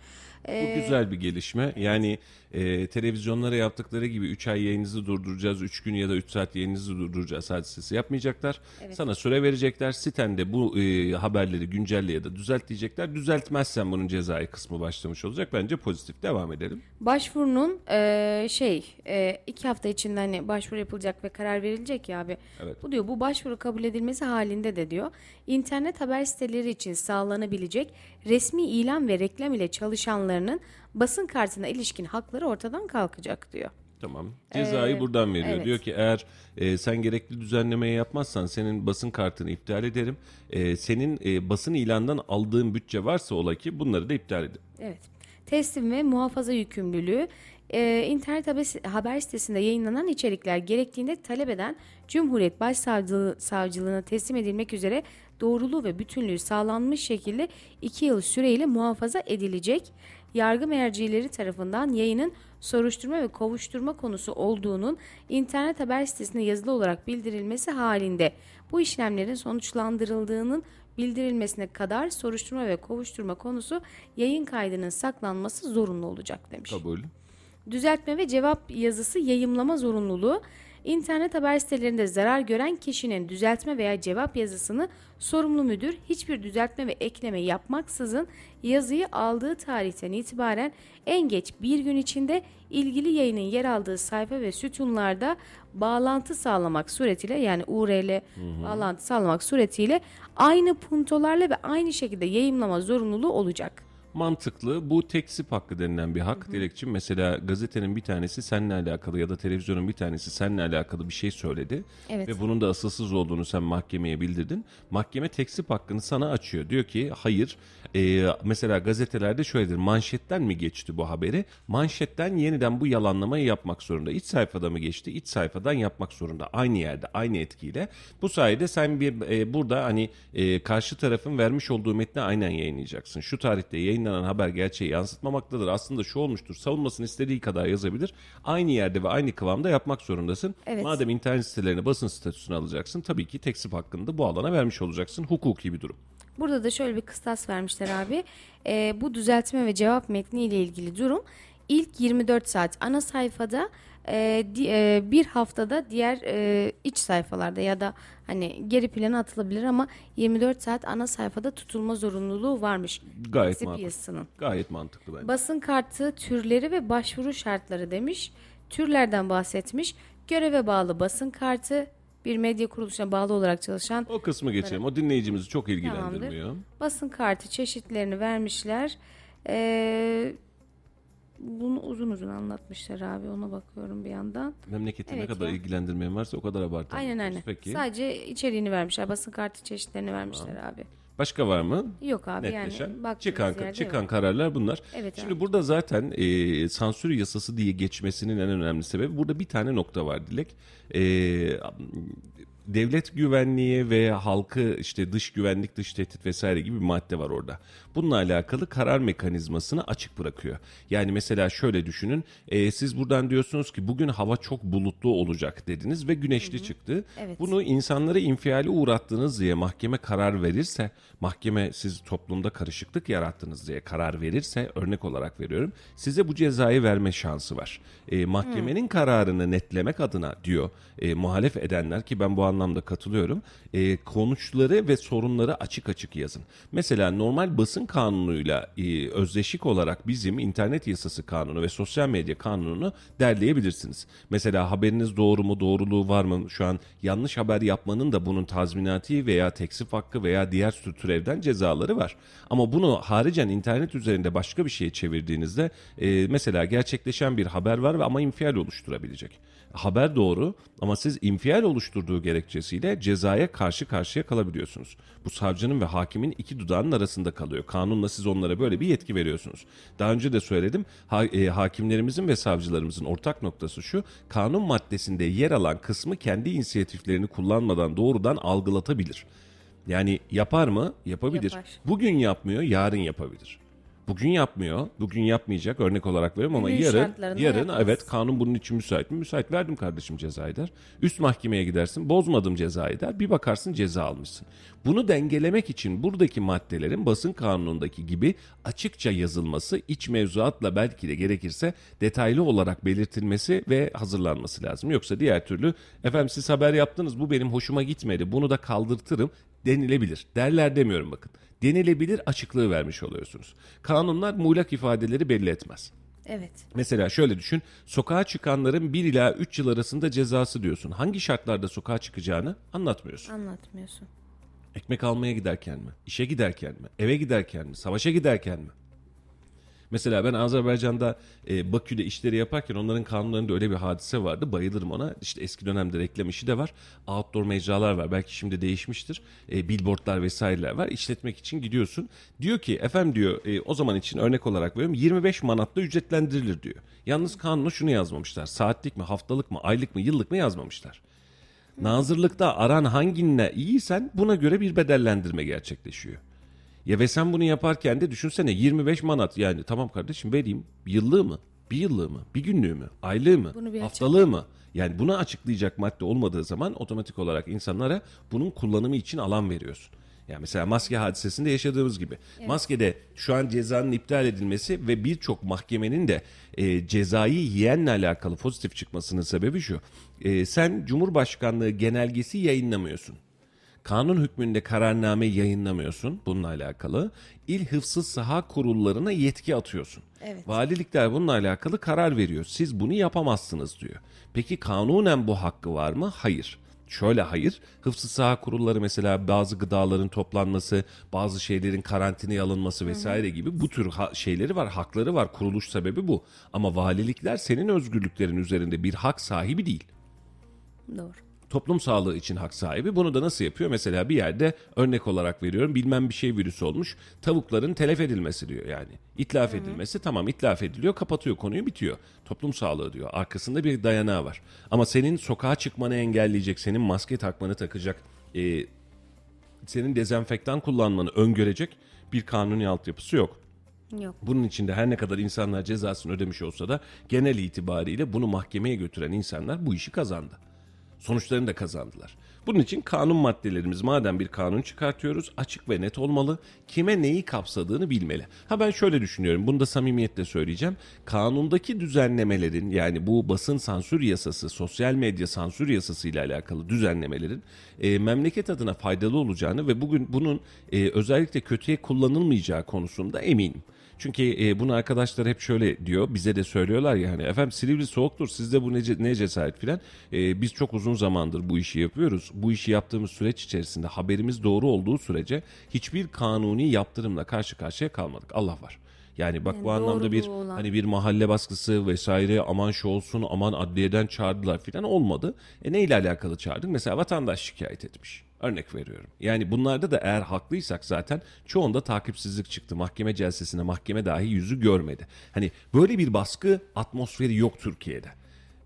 Ee, Bu güzel bir gelişme. Yani e, televizyonlara yaptıkları gibi 3 ay yayınınızı durduracağız, 3 gün ya da 3 saat yayınınızı durduracağız hadisesi yapmayacaklar. Sana süre verecekler. Sitende bu e, haberleri güncelle ya da düzelt diyecekler. Düzeltmezsen bunun cezai kısmı başlamış olacak. Bence pozitif. Devam edelim. Başvurunun eee, şey eee, iki hafta içinde hani başvuru yapılacak ve karar verilecek ya abi. Evet. Bu diyor bu başvuru kabul edilmesi halinde de diyor internet haber siteleri için sağlanabilecek resmi ilan ve reklam ile çalışanlarının basın kartına ilişkin hakları ortadan kalkacak diyor. Tamam. Cezayı Ee, buradan veriyor. evet. Diyor ki eğer e, sen gerekli düzenlemeyi yapmazsan senin basın kartını iptal ederim. E, senin e, basın ilandan aldığın bütçe varsa ola ki bunları da iptal ederim. Evet. Teslim ve muhafaza yükümlülüğü e, internet haber, haber sitesinde yayınlanan içerikler gerektiğinde talep eden Cumhuriyet Başsavcılığı savcılığına teslim edilmek üzere doğruluğu ve bütünlüğü sağlanmış şekilde 2 yıl süreyle muhafaza edilecek. Yargı mercileri tarafından yayının soruşturma ve kovuşturma konusu olduğunun internet haber sitesine yazılı olarak bildirilmesi halinde bu işlemlerin sonuçlandırıldığının bildirilmesine kadar soruşturma ve kovuşturma konusu yayın kaydının saklanması zorunlu olacak demiş. Kabul. Düzeltme ve cevap yazısı yayımlama zorunluluğu internet haber sitelerinde zarar gören kişinin düzeltme veya cevap yazısını sorumlu müdür hiçbir düzeltme ve ekleme yapmaksızın yazıyı aldığı tarihten itibaren en geç bir gün içinde ilgili yayının yer aldığı sayfa ve sütunlarda bağlantı sağlamak suretiyle yani URL bağlantı sağlamak suretiyle aynı puntolarla ve aynı şekilde yayımlama zorunluluğu olacak. Mantıklı. Bu teksip hakkı denilen bir hak. Dilekçim mesela gazetenin bir tanesi seninle alakalı ya da televizyonun bir tanesi seninle alakalı bir şey söyledi. Evet. Ve bunun da asılsız olduğunu sen mahkemeye bildirdin. Mahkeme teksip hakkını sana açıyor. Diyor ki hayır e, mesela gazetelerde şöyledir manşetten mi geçti bu haberi? Manşetten yeniden bu yalanlamayı yapmak zorunda. İç sayfada mı geçti? İç sayfadan yapmak zorunda. Aynı yerde aynı etkiyle. Bu sayede sen bir e, burada hani e, karşı tarafın vermiş olduğu metni aynen yayınlayacaksın. Şu tarihte yayınlanan haber gerçeği yansıtmamaktadır. Aslında şu olmuştur. Savunmasını istediği kadar yazabilir. Aynı yerde ve aynı kıvamda yapmak zorundasın. Evet. Madem internet sitelerine basın statüsünü alacaksın tabii ki teksip hakkını da bu alana vermiş olacaksın. Hukuki bir durum. Burada da şöyle bir kıstas vermişler abi. Ee, bu düzeltme ve cevap metni ile ilgili durum ilk 24 saat ana sayfada e, di- e, bir haftada diğer e, iç sayfalarda ya da hani geri plana atılabilir ama 24 saat ana sayfada tutulma zorunluluğu varmış. Gayet yazısının. Gayet mantıklı bence. Basın kartı türleri ve başvuru şartları demiş. Türlerden bahsetmiş. Göreve bağlı basın kartı bir medya kuruluşuna bağlı olarak çalışan O kısmı geçelim. O dinleyicimizi çok ilgilendirmiyor. basın kartı çeşitlerini vermişler. Ee, bunu uzun uzun anlatmışlar abi ona bakıyorum bir yandan. Memleketi ne Evet kadar ya. ilgilendirmeyen varsa o kadar abartalım. Aynen aynen. Peki. Sadece içeriğini vermişler. Basın kartı çeşitlerini vermişler abi. Başka var mı? Yok abi Netleşen. yani çıkan çıkan yok. kararlar bunlar. Evet Şimdi abi. burada zaten e, sansür yasası diye geçmesinin en önemli sebebi burada bir tane nokta var Dilek. E, devlet güvenliği ve halkı işte dış güvenlik, dış tehdit vesaire gibi bir madde var orada. Bununla alakalı karar mekanizmasını açık bırakıyor. Yani mesela şöyle düşünün. e, siz buradan diyorsunuz ki bugün hava çok bulutlu olacak dediniz ve güneşli çıktı. Evet. Bunu insanları infiale uğrattınız diye mahkeme karar verirse, mahkeme siz toplumda karışıklık yarattınız diye karar verirse, örnek olarak veriyorum, size bu cezayı verme şansı var. E, mahkemenin kararını netlemek adına diyor e, muhalef edenler ki ben bu anlamda katılıyorum, e, konuşları ve sorunları açık açık yazın. Mesela normal basın kanunuyla e, özdeşik olarak bizim internet yasası kanunu ve sosyal medya kanununu derleyebilirsiniz. Mesela haberiniz doğru mu, doğruluğu var mı? Şu an yanlış haber yapmanın da bunun tazminatı veya teksif hakkı veya diğer tür türevden cezaları var. Ama bunu haricen internet üzerinde başka bir şeye çevirdiğinizde e, mesela gerçekleşen bir haber var ve ama infial oluşturabilecek. Haber doğru ama siz infial oluşturduğu gerekçesiyle cezaya karşı karşıya kalabiliyorsunuz. Bu savcının ve hakimin iki dudağının arasında kalıyor. Kanunla siz onlara böyle bir yetki veriyorsunuz. Daha önce de söyledim. Ha- e, hakimlerimizin ve savcılarımızın ortak noktası şu. Kanun maddesinde yer alan kısmı kendi inisiyatiflerini kullanmadan doğrudan algılatabilir. Yani yapar mı? Yapabilir. Yapar. Bugün yapmıyor, yarın yapabilir. Bugün yapmıyor, bugün yapmayacak örnek olarak veriyorum ama Günün yarın yarın yapmaz. evet kanun bunun için müsait mi? Müsait verdim kardeşim cezayı der. Üst mahkemeye gidersin bozmadım cezayı der. Bir bakarsın ceza almışsın. Bunu dengelemek için buradaki maddelerin basın kanunundaki gibi açıkça yazılması, iç mevzuatla belki de gerekirse detaylı olarak belirtilmesi ve hazırlanması lazım. Yoksa diğer türlü efendim siz haber yaptınız bu benim hoşuma gitmedi bunu da kaldırtırım denilebilir. Derler demiyorum bakın. Denilebilir açıklığı vermiş oluyorsunuz. Kanunlar muğlak ifadeleri belli etmez. Evet. Mesela şöyle düşün. Sokağa çıkanların 1 ila 3 yıl arasında cezası diyorsun. Hangi şartlarda sokağa çıkacağını anlatmıyorsun. Anlatmıyorsun. Ekmek almaya giderken mi? İşe giderken mi? Eve giderken mi? Savaşa giderken mi? Mesela ben Azerbaycan'da e, Bakü'de işleri yaparken onların kanunlarında öyle bir hadise vardı. Bayılırım ona. İşte eski dönemde reklam işi de var. Outdoor mecralar var. Belki şimdi değişmiştir. E, billboardlar vesaireler var. İşletmek için gidiyorsun. Diyor ki efendim diyor e, o zaman için örnek olarak veriyorum 25 manatla ücretlendirilir diyor. Yalnız kanuna şunu yazmamışlar. Saatlik mi, haftalık mı, aylık mı, yıllık mı yazmamışlar. Nazırlıkta aran hanginle iyiysen buna göre bir bedellendirme gerçekleşiyor. Ya ve sen bunu yaparken de düşünsene 25 manat yani tamam kardeşim vereyim yıllığı mı? Bir yıllığı mı? Bir günlüğü mü? Aylığı mı? Haftalığı mı? Yani bunu açıklayacak madde olmadığı zaman otomatik olarak insanlara bunun kullanımı için alan veriyorsun. Yani mesela maske hadisesinde yaşadığımız gibi. Maskede şu an cezanın iptal edilmesi ve birçok mahkemenin de e, cezayı yiyenle alakalı pozitif çıkmasının sebebi şu. E, sen Cumhurbaşkanlığı genelgesi yayınlamıyorsun. Kanun hükmünde kararname yayınlamıyorsun bununla alakalı. İl Hıfzı Saha kurullarına yetki atıyorsun. Evet. Valilikler bununla alakalı karar veriyor. Siz bunu yapamazsınız diyor. Peki kanunen bu hakkı var mı? Hayır. Şöyle hayır. Hıfzı saha kurulları mesela bazı gıdaların toplanması, bazı şeylerin karantinaya alınması vesaire gibi bu tür ha- şeyleri var, hakları var. Kuruluş sebebi bu. Ama valilikler senin özgürlüklerin üzerinde bir hak sahibi değil Doğru. Toplum sağlığı için hak sahibi. Bunu da nasıl yapıyor? Mesela bir yerde örnek olarak veriyorum bilmem bir şey virüsü olmuş. Tavukların telef edilmesi diyor yani. İtlaf edilmesi tamam itlaf ediliyor kapatıyor konuyu bitiyor. Toplum sağlığı diyor. Arkasında bir dayanağı var. Ama senin sokağa çıkmanı engelleyecek, senin maske takmanı takacak, e, senin dezenfektan kullanmanı öngörecek bir kanuni altyapısı yok. Yok. Bunun içinde her ne kadar insanlar cezasını ödemiş olsa da genel itibariyle bunu mahkemeye götüren insanlar bu işi kazandı. Sonuçlarını da kazandılar. Bunun için kanun maddelerimiz madem bir kanun çıkartıyoruz açık ve net olmalı. Kime neyi kapsadığını bilmeli. Ha ben şöyle düşünüyorum bunu da samimiyetle söyleyeceğim. Kanundaki düzenlemelerin yani bu basın sansür yasası, sosyal medya sansür yasası ile alakalı düzenlemelerin e, memleket adına faydalı olacağını ve bugün bunun e, özellikle kötüye kullanılmayacağı konusunda eminim. Çünkü e, bunu arkadaşlar hep şöyle diyor bize de söylüyorlar ya hani efendim Silivri soğuktur sizde bu ne, ne cesaret filan. E, biz çok uzun zamandır bu işi yapıyoruz. Bu işi yaptığımız süreç içerisinde haberimiz doğru olduğu sürece hiçbir kanuni yaptırımla karşı karşıya kalmadık. Allah var. Yani bak Yani bu anlamda bir olan. hani bir mahalle baskısı vesaire aman şu olsun aman adliyeden çağırdılar filan olmadı. E neyle alakalı çağırdık? Mesela vatandaş şikayet etmiş. Örnek veriyorum. Yani bunlarda da eğer haklıysak zaten çoğunda takipsizlik çıktı. Mahkeme celsesine mahkeme dahi yüzü görmedi. Hani böyle bir baskı atmosferi yok Türkiye'de.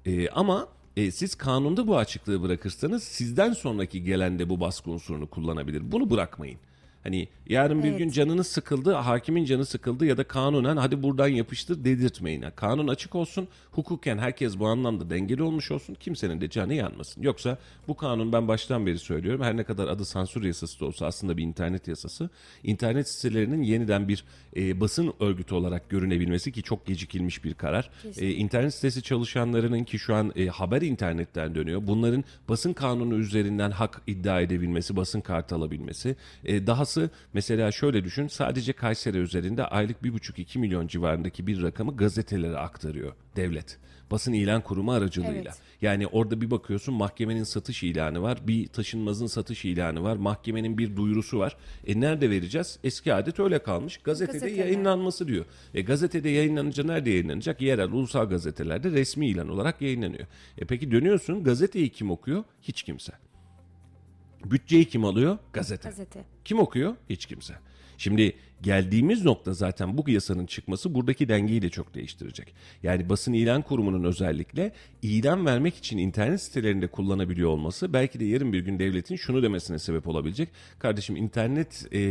Ee, ama e, siz kanunda bu açıklığı bırakırsanız sizden sonraki gelen de bu baskı unsurunu kullanabilir. Bunu bırakmayın. Hani yarın bir Evet. gün canınız sıkıldı, hakimin canı sıkıldı ya da kanunen hadi buradan yapıştır dedirtmeyin. Ha, Kanun açık olsun, hukuken herkes bu anlamda dengeli olmuş olsun, kimsenin de canı yanmasın. Yoksa bu kanun ben baştan beri söylüyorum her ne kadar adı sansür yasası da olsa aslında bir internet yasası. İnternet sitelerinin yeniden bir e, basın örgütü olarak görünebilmesi ki çok gecikilmiş bir karar. E, internet sitesi çalışanlarının ki şu an e, haber internetten dönüyor. Bunların basın kanunu üzerinden hak iddia edebilmesi, basın kartı alabilmesi. E, dahası mesela şöyle düşün sadece Kayseri üzerinde aylık 1,5-2 milyon civarındaki bir rakamı gazetelere aktarıyor devlet. Basın ilan kurumu aracılığıyla. Evet. Yani orada bir bakıyorsun mahkemenin satış ilanı var, bir taşınmazın satış ilanı var, mahkemenin bir duyurusu var. E nerede vereceğiz? Eski adet öyle kalmış. Gazetede Gazeteler. yayınlanması diyor. E gazetede yayınlanınca nerede yayınlanacak? Yerel ulusal gazetelerde resmi ilan olarak yayınlanıyor. E peki dönüyorsun gazeteyi kim okuyor? Hiç kimse. Bütçeyi kim alıyor? Gazete. Gazete. Kim okuyor? Hiç kimse. Şimdi geldiğimiz nokta zaten bu yasanın çıkması buradaki dengeyi de çok değiştirecek. Yani basın ilan kurumunun özellikle ilan vermek için internet sitelerinde kullanabiliyor olması belki de yarın bir gün devletin şunu demesine sebep olabilecek. Kardeşim internet e,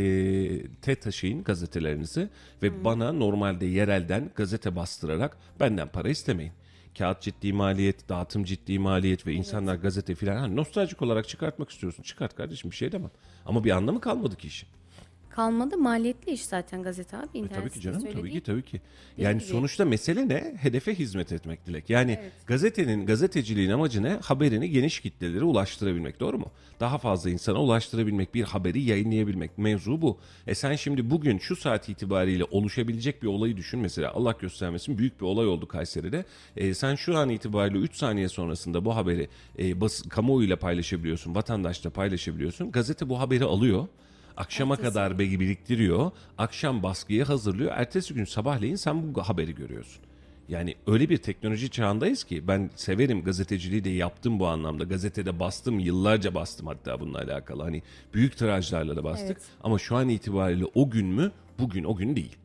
te taşıyın gazetelerinizi ve bana normalde yerelden gazete bastırarak benden para istemeyin. Kağıt ciddi maliyet, dağıtım ciddi maliyet ve insanlar gazete filan hani nostaljik olarak çıkartmak istiyorsun. Çıkart kardeşim bir şey demem. Ama bir anlamı kalmadı ki işin. Kalmadı maliyetli iş zaten gazete abi. E tabii ki canım tabii ki tabii ki. Yani gibi. sonuçta mesele ne? Hedefe hizmet etmek Dilek. Yani gazetenin, gazeteciliğin amacı ne? Haberini geniş kitlelere ulaştırabilmek doğru mu? Daha fazla insana ulaştırabilmek, bir haberi yayınlayabilmek. Mevzu bu. E sen şimdi bugün şu saat itibariyle oluşabilecek bir olayı düşün. Mesela Allah göstermesin büyük bir olay oldu Kayseri'de. E, sen şu an itibariyle 3 saniye sonrasında bu haberi e, bas, kamuoyuyla paylaşabiliyorsun, vatandaşla paylaşabiliyorsun. Gazete bu haberi alıyor. Akşama kadar belki biriktiriyor. Akşam baskıya hazırlıyor. Ertesi gün sabahleyin sen bu haberi görüyorsun. Yani öyle bir teknoloji çağındayız ki ben severim gazeteciliği de yaptım bu anlamda. Gazetede bastım, yıllarca bastım hatta bununla alakalı. Hani büyük tirajlarla da bastık. Evet. Ama şu an itibariyle o gün mü? Bugün o gün değil.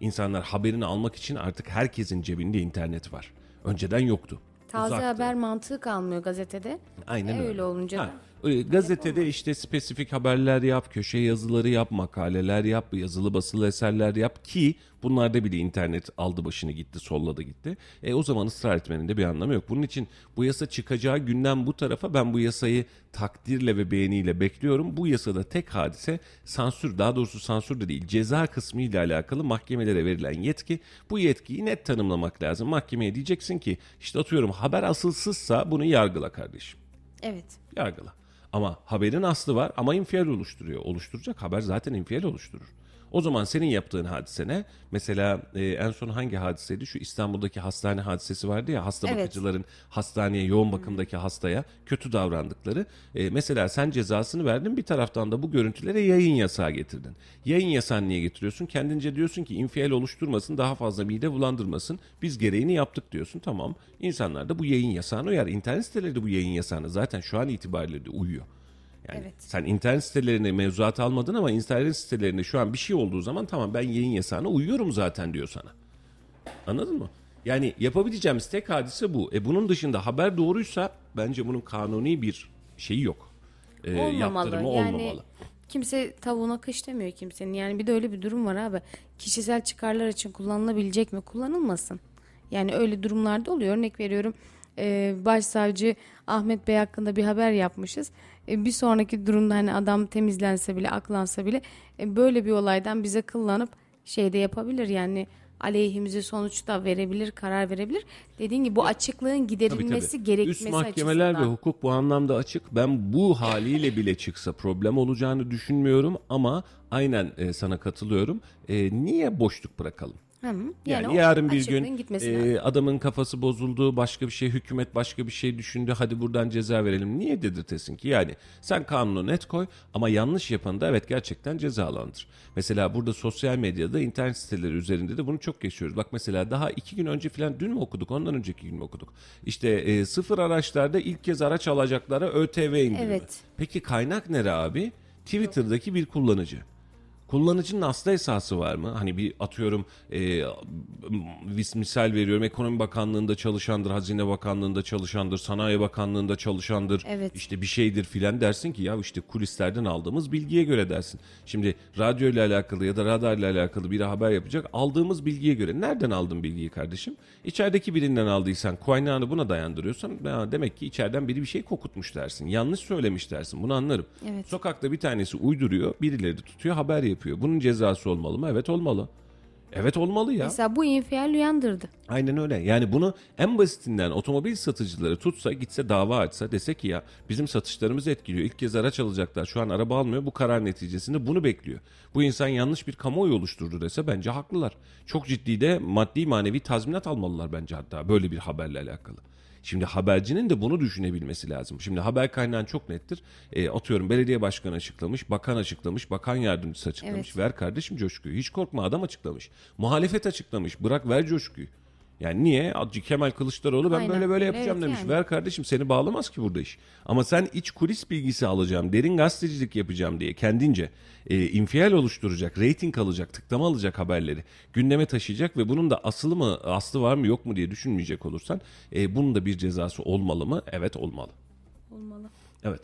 İnsanlar haberini almak için artık herkesin cebinde internet var. Önceden yoktu. Taze Uzaktı. haber mantığı kalmıyor gazetede. Aynen E, öyle. öyle olunca Ha, da. Gazetede işte spesifik haberler yap, köşe yazıları yap, makaleler yap, yazılı basılı eserler yap ki bunlarda bile internet aldı başını gitti, solladı gitti. E o zaman ısrar etmenin de bir anlamı yok. Bunun için bu yasa çıkacağı günden bu tarafa ben bu yasayı takdirle ve beğeniyle bekliyorum. Bu yasada tek hadise sansür, daha doğrusu sansür de değil, ceza kısmı ile alakalı mahkemelere verilen yetki. Bu yetkiyi net tanımlamak lazım. Mahkemeye diyeceksin ki işte atıyorum haber asılsızsa bunu yargıla kardeşim Evet. yargıla. Ama haberin aslı var ama infial oluşturuyor. Oluşturacak haber zaten infial oluşturur. O zaman senin yaptığın hadise ne? Mesela e, en son hangi hadiseydi? Şu İstanbul'daki hastane hadisesi vardı ya hasta Evet. bakıcıların hastaneye yoğun bakımdaki hastaya kötü davrandıkları. E, mesela sen cezasını verdin bir taraftan da bu görüntülere yayın yasağı getirdin. Yayın yasağını niye getiriyorsun? Kendince diyorsun ki infial oluşturmasın daha fazla mide bulandırmasın. Biz gereğini yaptık diyorsun tamam. İnsanlar da bu yayın yasağına uyar. İnternet siteleri de bu yayın yasağına zaten şu an itibariyle de uyuyor. Yani Evet. sen internet sitelerine mevzuat almadın ama internet sitelerinde şu an bir şey olduğu zaman tamam ben yayın yasağına uyuyorum zaten diyor sana. Anladın mı? Yani yapabileceğimiz tek hadise bu. E bunun dışında haber doğruysa bence bunun kanuni bir şeyi yok. E, olmamalı. yaptırımı Yani olmamalı. kimse tavuğuna kış demiyor kimsenin. Yani bir de öyle bir durum var abi. Kişisel çıkarlar için kullanılabilecek mi? Kullanılmasın. Yani öyle durumlarda oluyor. Örnek veriyorum. e, başsavcı Ahmet Bey hakkında bir haber yapmışız. E, bir sonraki durumda hani adam temizlense bile, aklansa bile e, böyle bir olaydan bize kıllanıp şey de yapabilir. Yani aleyhimize sonuç da verebilir, karar verebilir. Dediğin gibi bu açıklığın Tabii, giderilmesi tabii. gerekmesi Üst mahkemeler açısından. ve hukuk bu anlamda açık. Ben bu haliyle bile çıksa problem olacağını düşünmüyorum ama aynen e, sana katılıyorum. E, niye boşluk bırakalım? Hı. Yani, o yarın bir gün e, adamın kafası bozuldu, başka bir şey, hükümet başka bir şey düşündü, hadi buradan ceza verelim. Niye dedirtesin ki? Yani sen kanunu net koy ama yanlış yapanı da evet gerçekten cezalandır. Mesela burada sosyal medyada, internet siteleri üzerinde de bunu çok geçiyoruz. Bak mesela daha iki gün önce falan dün mü okuduk, ondan önceki gün mü okuduk? İşte e, sıfır araçlarda ilk kez araç alacaklara ÖTV indirimi. Evet. Peki kaynak nere abi? Twitter'daki bir kullanıcı. Kullanıcının aslı esası var mı? Hani bir atıyorum e, misal veriyorum ekonomi bakanlığında çalışandır, hazine bakanlığında çalışandır, sanayi bakanlığında çalışandır. Evet. işte bir şeydir filan dersin ki ya işte kulislerden aldığımız bilgiye göre dersin. Şimdi radyo ile alakalı ya da radar ile alakalı biri haber yapacak aldığımız bilgiye göre. Nereden aldın bilgiyi kardeşim? İçerideki birinden aldıysan kaynağını buna dayandırıyorsan ya demek ki içeriden biri bir şey kokutmuş dersin. Yanlış söylemiş dersin bunu anlarım. Evet. Sokakta bir tanesi uyduruyor birileri tutuyor haber yapıyor. Bunun cezası olmalı mı? Evet olmalı. Evet olmalı ya. Mesela bu infial uyandırdı. Aynen öyle. Yani bunu en basitinden otomobil satıcıları tutsa gitse dava açsa dese ki ya bizim satışlarımızı etkiliyor. İlk kez araç alacaklar. Şu an araba almıyor. Bu karar neticesinde bunu bekliyor. Bu insan yanlış bir kamuoyu oluşturdu dese bence haklılar. Çok ciddi de maddi manevi tazminat almalılar bence hatta böyle bir haberle alakalı. Şimdi habercinin de bunu düşünebilmesi lazım. Şimdi haber kaynağı çok nettir. E, atıyorum belediye başkanı açıklamış, bakan açıklamış, bakan yardımcısı açıklamış. Evet. Ver kardeşim coşkuyu. Hiç korkma adam açıklamış. Muhalefet açıklamış. Bırak ver coşkuyu. Yani niye? Acı Kemal Kılıçdaroğlu ben Aynen böyle böyle öyle, yapacağım evet demiş. yani. Ver kardeşim seni bağlamaz ki burada iş. Ama sen iç kulis bilgisi alacağım, derin gazetecilik yapacağım diye kendince e, infial oluşturacak, reyting alacak, tıklama alacak haberleri gündeme taşıyacak ve bunun da aslı mı, aslı var mı yok mu diye düşünmeyecek olursan e, bunun da bir cezası olmalı mı? Evet olmalı. Olmalı. Evet.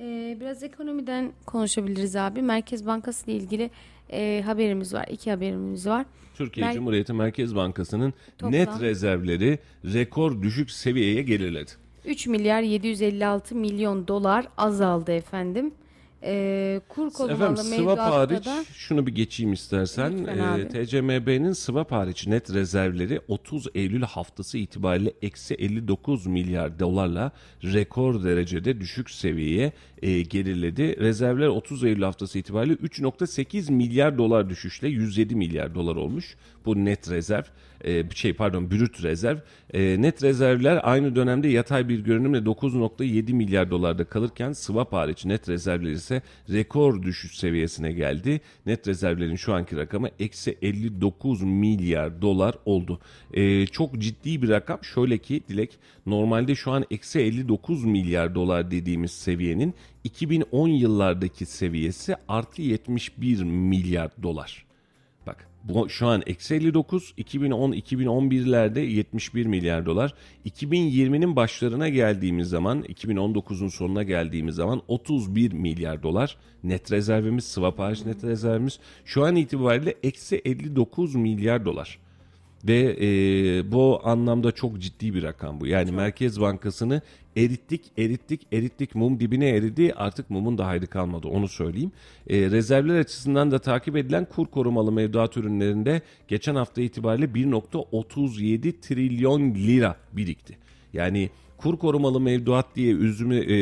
Ee, biraz ekonomiden konuşabiliriz abi. Merkez Bankası ile ilgili e, haberimiz var. İki haberimiz var. Türkiye Mer- Cumhuriyeti Merkez Bankası'nın Toplam- net rezervleri rekor düşük seviyeye geriledi. 3 milyar 756 milyon dolar azaldı efendim. Ee, kur korumalı Efendim swap hariç da şunu bir geçeyim istersen. Lütfen Ee. TCMB'nin swap hariç net rezervleri 30 Eylül haftası itibariyle eksi 59 milyar dolarla rekor derecede düşük seviyeye e, geriledi. Rezervler 30 Eylül haftası itibariyle 3.8 milyar dolar düşüşle 107 milyar dolar olmuş. Bu net rezerv e, şey pardon brüt rezerv. E, net rezervler aynı dönemde yatay bir görünümle 9.7 milyar dolarda kalırken swap hariç net rezervler ise rekor düşüş seviyesine geldi. Net rezervlerin şu anki rakamı eksi 59 milyar dolar oldu. E, çok ciddi bir rakam. Şöyle ki Dilek normalde şu an eksi 59 milyar dolar dediğimiz seviyenin 2010 yıllardaki seviyesi artı 71 milyar dolar. Bak bu şu an eksi 59, 2010 2011'lerde 71 milyar dolar. 2020'nin başlarına geldiğimiz zaman, 2019'un sonuna geldiğimiz zaman 31 milyar dolar net rezervimiz, swap hariç net rezervimiz şu an itibariyle eksi 59 milyar dolar. Ve e, bu anlamda çok ciddi bir rakam bu. Yani Merkez Bankası'nı erittik, erittik, erittik. Mum dibine eridi. Artık mumun da hayrı kalmadı onu söyleyeyim. E, rezervler açısından da takip edilen kur korumalı mevduat ürünlerinde geçen hafta itibariyle 1.37 trilyon lira birikti. Yani kur korumalı mevduat diye üzümü e,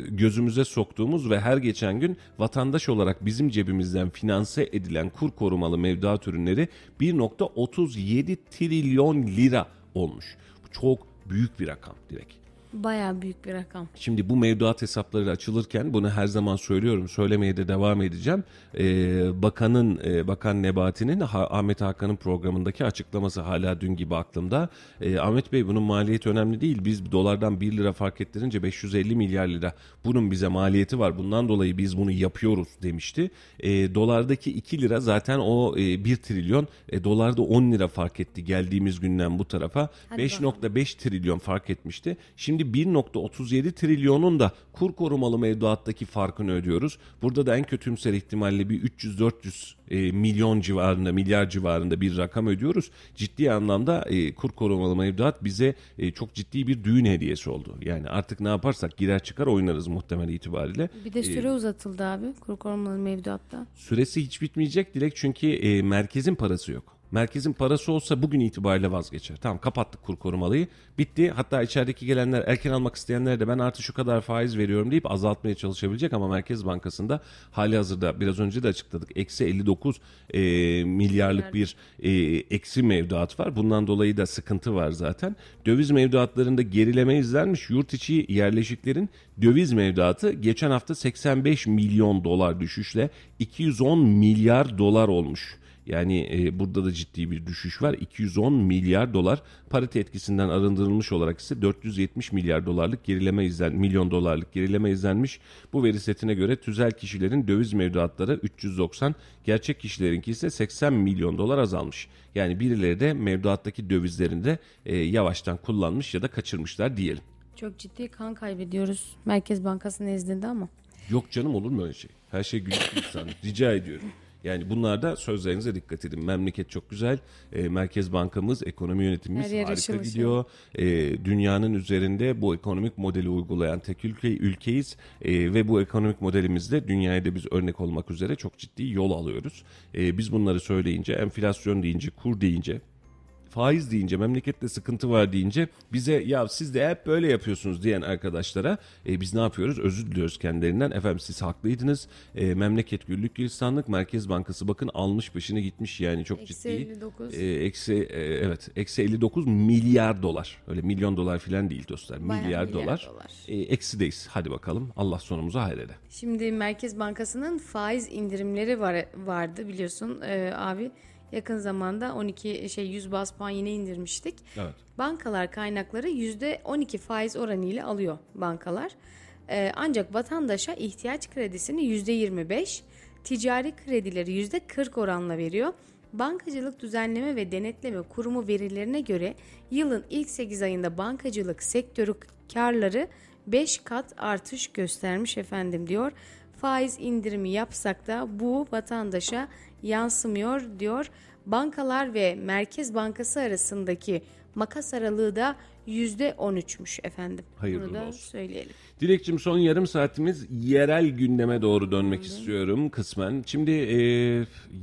gözümüze soktuğumuz ve her geçen gün vatandaş olarak bizim cebimizden finanse edilen kur korumalı mevduat ürünleri 1.37 trilyon lira olmuş. Bu çok büyük bir rakam direkt. Bayağı büyük bir rakam. Şimdi bu mevduat hesapları açılırken bunu her zaman söylüyorum, söylemeye de devam edeceğim. Ee, bakanın, e, Bakan Nebati'nin ha, Ahmet Hakan'ın programındaki açıklaması hala dün gibi aklımda. Ee, Ahmet Bey bunun maliyeti önemli değil. Biz dolardan 1 lira fark ettirince 550 milyar lira. Bunun bize maliyeti var. Bundan dolayı biz bunu yapıyoruz demişti. Ee, dolardaki 2 lira zaten o e, 1 trilyon. E, dolarda 10 lira fark etti geldiğimiz günden bu tarafa. Hadi 5.5 trilyon fark etmişti. Şimdi 1.37 trilyonun da kur korumalı mevduattaki farkını ödüyoruz. Burada da en kötümser ihtimalle bir 300-400 e, milyon civarında, milyar civarında bir rakam ödüyoruz. Ciddi anlamda e, kur korumalı mevduat bize e, çok ciddi bir düğün hediyesi oldu. Yani artık ne yaparsak girer çıkar oynarız muhtemel itibariyle. Bir de süre uzatıldı abi kur korumalı mevduatta. Süresi hiç bitmeyecek Dilek çünkü e, merkezin parası yok. Merkezin parası olsa bugün itibariyle vazgeçer. Tamam kapattık kur korumalıyı. Bitti. Hatta içerideki gelenler erken almak isteyenler de ben artı şu kadar faiz veriyorum deyip azaltmaya çalışabilecek ama Merkez Bankası'nda hali hazırda biraz önce de açıkladık. Eksi 59 e, milyarlık bir e, eksi mevduat var. Bundan dolayı da sıkıntı var zaten. Döviz mevduatlarında gerileme izlenmiş. Yurt içi yerleşiklerin döviz mevduatı geçen hafta 85 milyon dolar düşüşle 210 milyar dolar olmuş. Yani e, burada da ciddi bir düşüş var. 210 milyar dolar parite etkisinden arındırılmış olarak ise 470 milyar dolarlık gerileme izlen milyon dolarlık gerileme izlenmiş. Bu veri setine göre tüzel kişilerin döviz mevduatları 390, gerçek kişilerinki ise 80 milyon dolar azalmış. Yani birileri de mevduattaki dövizlerini de e, yavaştan kullanmış ya da kaçırmışlar diyelim. Çok ciddi kan kaybediyoruz Merkez Bankası nezdinde ama. Yok canım olur mu öyle şey? Her şey güllük gülistanlık. Rica ediyorum. Yani bunlarda sözlerinize dikkat edin. Memleket çok güzel. E, Merkez Bankamız, ekonomi yönetimimiz Her harika ışıl gidiyor. E, dünyanın üzerinde bu ekonomik modeli uygulayan tek ülke ülkeyiz. E, ve bu ekonomik modelimizde dünyaya da biz örnek olmak üzere çok ciddi yol alıyoruz. E, biz bunları söyleyince, enflasyon deyince, kur deyince, faiz deyince, memlekette sıkıntı var deyince bize ya siz de hep böyle yapıyorsunuz diyen arkadaşlara e, biz ne yapıyoruz? Özür diliyoruz kendilerinden. Efendim siz haklıydınız. E, memleket güllük gülistanlık. Merkez Bankası bakın almış başını gitmiş yani çok Eksi ciddi. 59. E, eksi e, evet eksi 59 milyar dolar. Öyle milyon dolar falan değil dostlar. Bayağı milyar, milyar dolar. dolar. E, eksideyiz. Hadi bakalım. Allah sonumuzu hayreyle. Şimdi Merkez Bankası'nın faiz indirimleri var, vardı biliyorsun e, abi. Yakın zamanda 12 şey 100 bas puan yine indirmiştik. Evet. Bankalar kaynakları %12 faiz oranıyla alıyor bankalar. E, ancak vatandaşa ihtiyaç kredisini %25, ticari kredileri %40 oranla veriyor. Bankacılık Düzenleme ve Denetleme Kurumu verilerine göre yılın ilk 8 ayında bankacılık sektörü karları 5 kat artış göstermiş efendim diyor. Faiz indirimi yapsak da bu vatandaşa yansımıyor diyor. Bankalar ve Merkez Bankası arasındaki makas aralığı da %13'müş efendim. Hayırlı Bunu da olsun. söyleyelim. Dilekçim son yarım saatimiz yerel gündeme doğru dönmek istiyorum kısmen. Şimdi e,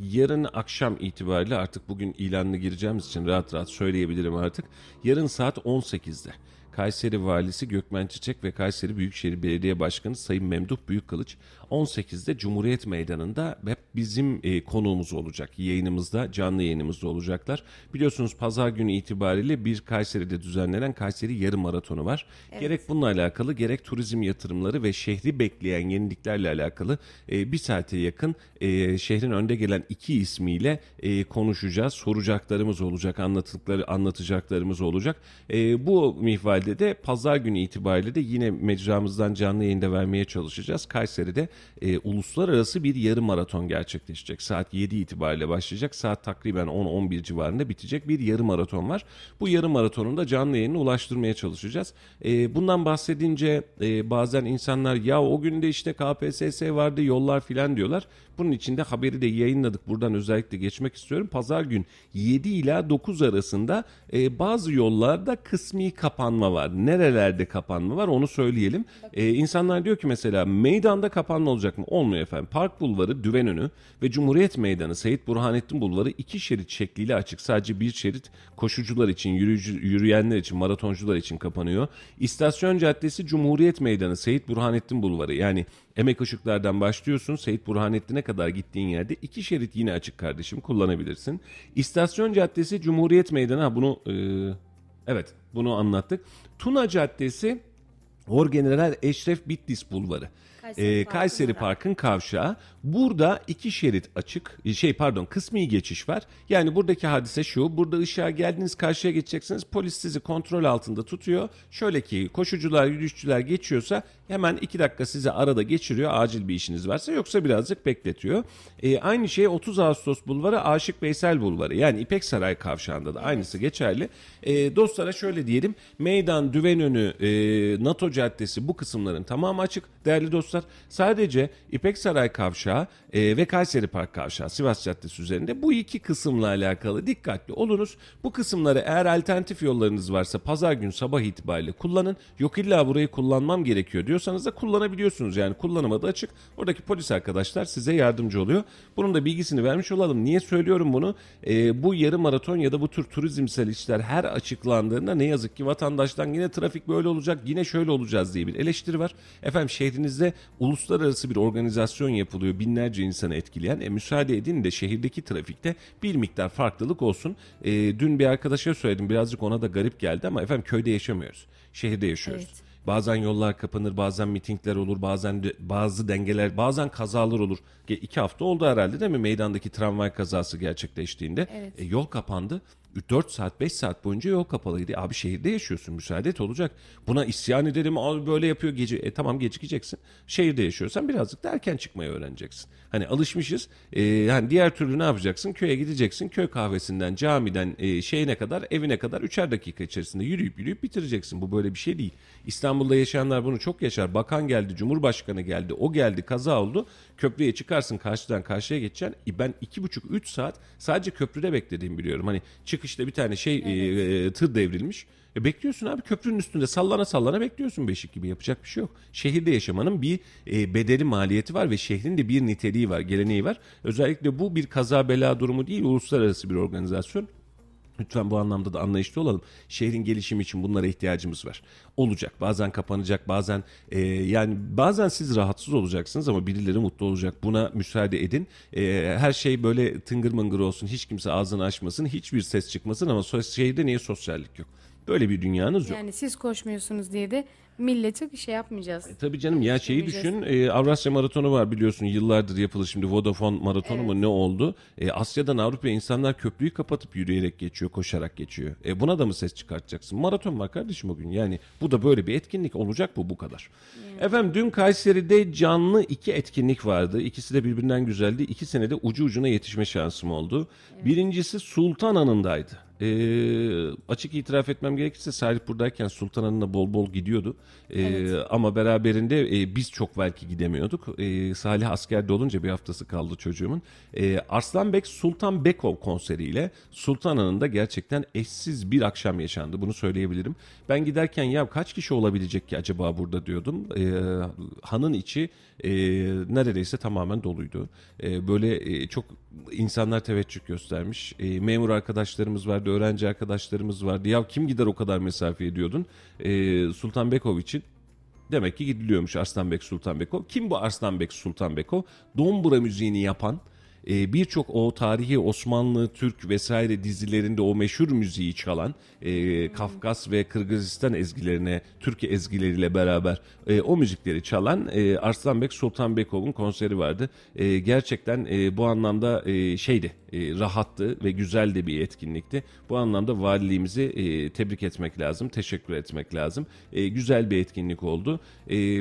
yarın akşam itibariyle artık bugün ilanını gireceğimiz için rahat rahat söyleyebilirim artık. Yarın saat 18'de. Kayseri Valisi Gökmen Çiçek ve Kayseri Büyükşehir Belediye Başkanı Sayın Memduh Büyükkılıç 18'de Cumhuriyet Meydanı'nda hep bizim e, konuğumuz olacak. Yayınımızda, canlı yayınımızda olacaklar. Biliyorsunuz pazar günü itibariyle bir Kayseri'de düzenlenen Kayseri Yarım Maratonu var. Gerek bununla alakalı gerek turizm yatırımları ve şehri bekleyen yeniliklerle alakalı e, bir saate yakın e, şehrin önde gelen iki ismiyle e, konuşacağız. Soracaklarımız olacak, anlattıkları anlatacaklarımız olacak. E, bu mihvalde de pazar günü itibariyle de yine mecramızdan canlı yayında vermeye çalışacağız. Kayseri'de e, uluslararası bir yarım maraton gerçekleşecek. Saat 7 itibariyle başlayacak. Saat takriben 10-11 civarında bitecek bir yarım maraton var. Bu yarım maratonun da canlı yayını ulaştırmaya çalışacağız. E, bundan bahsedince e, bazen insanlar ya o günde işte KPSS vardı yollar filan diyorlar. Bunun için de haberi de yayınladık. Buradan özellikle geçmek istiyorum. Pazar gün 7 ila 9 arasında e, bazı yollarda kısmi kapanma var. Nerelerde kapanma var onu söyleyelim. Ee, insanlar diyor ki mesela meydanda kapanma olacak mı? Olmuyor efendim. Park Bulvarı, Düvenönü ve Cumhuriyet Meydanı, Seyit Burhanettin Bulvarı iki şerit şekliyle açık. Sadece bir şerit koşucular için, yürüyücü, yürüyenler için, maratoncular için kapanıyor. İstasyon Caddesi, Cumhuriyet Meydanı, Seyit Burhanettin Bulvarı. Yani Emek Işıklar'dan başlıyorsun. Seyit Burhanettin'e kadar gittiğin yerde iki şerit yine açık kardeşim kullanabilirsin. İstasyon Caddesi, Cumhuriyet Meydanı. Ha bunu e, evet bunu anlattık. Tuna Caddesi, Orgeneral Eşref Bitlis Bulvarı. Kayseri Ee, Kayseri. Park'ın kavşağı. Burada iki şerit açık. e, Şey pardon kısmi geçiş var. Yani buradaki hadise şu. Burada ışığa geldiniz karşıya geçeceksiniz. Polis sizi kontrol altında tutuyor. Şöyle ki koşucular yürüyüşçüler geçiyorsa hemen iki dakika sizi arada geçiriyor. Acil bir işiniz varsa yoksa birazcık bekletiyor. Ee, aynı şey 30 Ağustos Bulvarı Aşık Veysel Bulvarı. Yani İpek Saray kavşağında da aynısı geçerli. Ee, dostlara şöyle diyelim. Meydan, Düvenönü, e, NATO Caddesi bu kısımların tamamı açık. Değerli dostlar sadece İpek Saray kavşağı e, ve Kayseri Park kavşağı Sivas Caddesi üzerinde bu iki kısımla alakalı dikkatli olunuz. Bu kısımları eğer alternatif yollarınız varsa pazar gün sabah itibariyle kullanın. Yok illa burayı kullanmam gerekiyor diyorsanız da kullanabiliyorsunuz. Yani kullanıma da açık. Oradaki polis arkadaşlar size yardımcı oluyor. Bunun da bilgisini vermiş olalım. Niye söylüyorum bunu? E, bu yarı maraton ya da bu tür turizmsel işler her açıklandığında ne yazık ki vatandaştan yine trafik böyle olacak yine şöyle olacağız diye bir eleştiri var. Efendim şehrinizde uluslararası bir organizasyon yapılıyor binlerce insanı etkileyen. E, müsaade edin de şehirdeki trafikte bir miktar farklılık olsun. E, dün bir arkadaşa söyledim birazcık ona da garip geldi ama efendim köyde yaşamıyoruz. Şehirde yaşıyoruz. Evet. Bazen yollar kapanır, bazen mitingler olur, bazen de, bazı dengeler, bazen kazalar olur. Ge- iki hafta oldu herhalde değil mi meydandaki tramvay kazası gerçekleştiğinde. Evet. E, yol kapandı. 4 saat 5 saat boyunca yol kapalıydı. Abi şehirde yaşıyorsun müsaade et olacak. Buna isyan edelim abi böyle yapıyor gece. E tamam gecikeceksin. Şehirde yaşıyorsan birazcık da erken çıkmayı öğreneceksin. Hani alışmışız. E, hani diğer türlü ne yapacaksın? Köye gideceksin. Köy kahvesinden camiden e, şeyine kadar evine kadar üçer dakika içerisinde yürüyüp yürüyüp bitireceksin. Bu böyle bir şey değil. İstanbul'da yaşayanlar bunu çok yaşar. Bakan geldi, Cumhurbaşkanı geldi, o geldi, kaza oldu. Köprüye çıkarsın karşıdan karşıya geçeceksin. E, ben iki buçuk üç saat sadece köprüde beklediğimi biliyorum. Hani çıkışta bir tane şey e, e, tır devrilmiş. E bekliyorsun abi köprünün üstünde sallana sallana bekliyorsun beşik gibi yapacak bir şey yok. Şehirde yaşamanın bir e, bedeli maliyeti var ve şehrin de bir niteliği var, geleneği var. Özellikle bu bir kaza bela durumu değil, uluslararası bir organizasyon. Lütfen bu anlamda da anlayışlı olalım. Şehrin gelişimi için bunlara ihtiyacımız var. Olacak. Bazen kapanacak, bazen e, yani bazen siz rahatsız olacaksınız ama birileri mutlu olacak. Buna müsaade edin. E, her şey böyle tıngır mıngır olsun. Hiç kimse ağzını açmasın. Hiçbir ses çıkmasın ama şehirde niye sosyallik yok? Böyle bir dünyanız yok. Yani siz koşmuyorsunuz diye de milleti şey yapmayacağız. Tabii canım ya şeyi düşün e, Avrasya Maratonu var biliyorsun yıllardır yapılır şimdi Vodafone Maratonu mu ne oldu? E, Asya'dan Avrupa'ya insanlar köprüyü kapatıp yürüyerek geçiyor koşarak geçiyor. E, buna da mı ses çıkartacaksın? Maraton var kardeşim o gün yani bu da böyle bir etkinlik olacak bu bu kadar. Efendim dün Kayseri'de canlı iki etkinlik vardı. İkisi de birbirinden güzeldi. İki senede ucu ucuna yetişme şansım oldu. Birincisi Sultan Hanı'ndaydı. Ee, açık itiraf etmem gerekirse Salih buradayken Sultan Hanı'na bol bol gidiyordu. Ee, Ama beraberinde e, biz çok belki gidemiyorduk. Ee, Salih askerde olunca bir haftası kaldı çocuğumun. Ee, Arslanbek Sultan Bekov konseriyle Sultan Hanı'nda gerçekten eşsiz bir akşam yaşandı. Bunu söyleyebilirim. Ben giderken ya kaç kişi olabilecek ki acaba burada diyordum. Ee, hanın içi e, neredeyse tamamen doluydu. E, böyle e, çok insanlar teveccüh göstermiş. E, memur arkadaşlarımız vardı, öğrenci arkadaşlarımız vardı. Ya kim gider o kadar mesafe ediyordun? E, Sultan Bekov için Demek ki gidiliyormuş Arslanbek Sultan Bekov. Kim bu Arslanbek Sultan Bekov? Dombra müziğini yapan e, birçok o tarihi Osmanlı, Türk vesaire dizilerinde o meşhur müziği çalan e, Kafkas ve Kırgızistan ezgilerine Türkiye ezgileriyle beraber e, o müzikleri çalan e, Arslanbek Sultan Bekov'un konseri vardı. E, gerçekten e, bu anlamda e, şeydi e, rahattı ve güzel de bir etkinlikti. Bu anlamda valiliğimizi e, tebrik etmek lazım, teşekkür etmek lazım. E, güzel bir etkinlik oldu.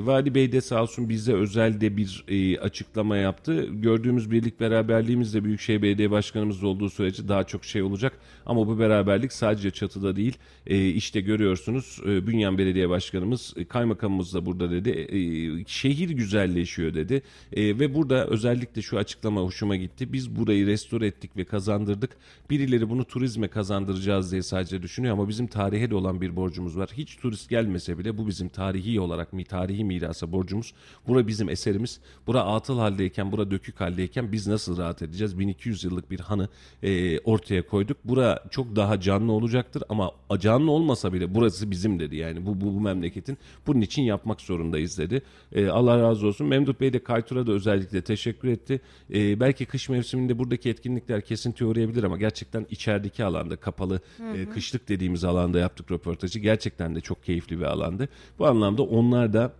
Vali Bey de sağ olsun bize özel de bir açıklama yaptı. Gördüğümüz birlik beraberliğimizle Büyükşehir Belediye Başkanımız olduğu sürece daha çok şey olacak. Ama bu beraberlik sadece çatıda değil. E, işte görüyorsunuz Bünyan Belediye Başkanımız, kaymakamımız da burada dedi. Şehir güzelleşiyor dedi. Ve burada özellikle şu açıklama hoşuma gitti. Biz burayı restore ettik ürettik ve kazandırdık. Birileri bunu turizme kazandıracağız diye sadece düşünüyor ama bizim tarihe de olan bir borcumuz var. Hiç turist gelmese bile bu bizim tarihi olarak mi tarihi mirasa borcumuz. Bura bizim eserimiz. Bura atıl haldeyken, bura dökük haldeyken biz nasıl rahat edeceğiz? 1200 yıllık bir hanı e, ortaya koyduk. Bura çok daha canlı olacaktır ama canlı olmasa bile burası bizim dedi. Yani bu, bu, bu memleketin bunun için yapmak zorundayız dedi. E, Allah razı olsun. Memduh Bey de Kaytur'a da özellikle teşekkür etti. E, belki kış mevsiminde buradaki etkinlikler kesinti uğrayabilir ama gerçekten içerideki alanda kapalı e, kışlık dediğimiz alanda yaptık röportajı. Gerçekten de çok keyifli bir alandı. Bu anlamda onlar da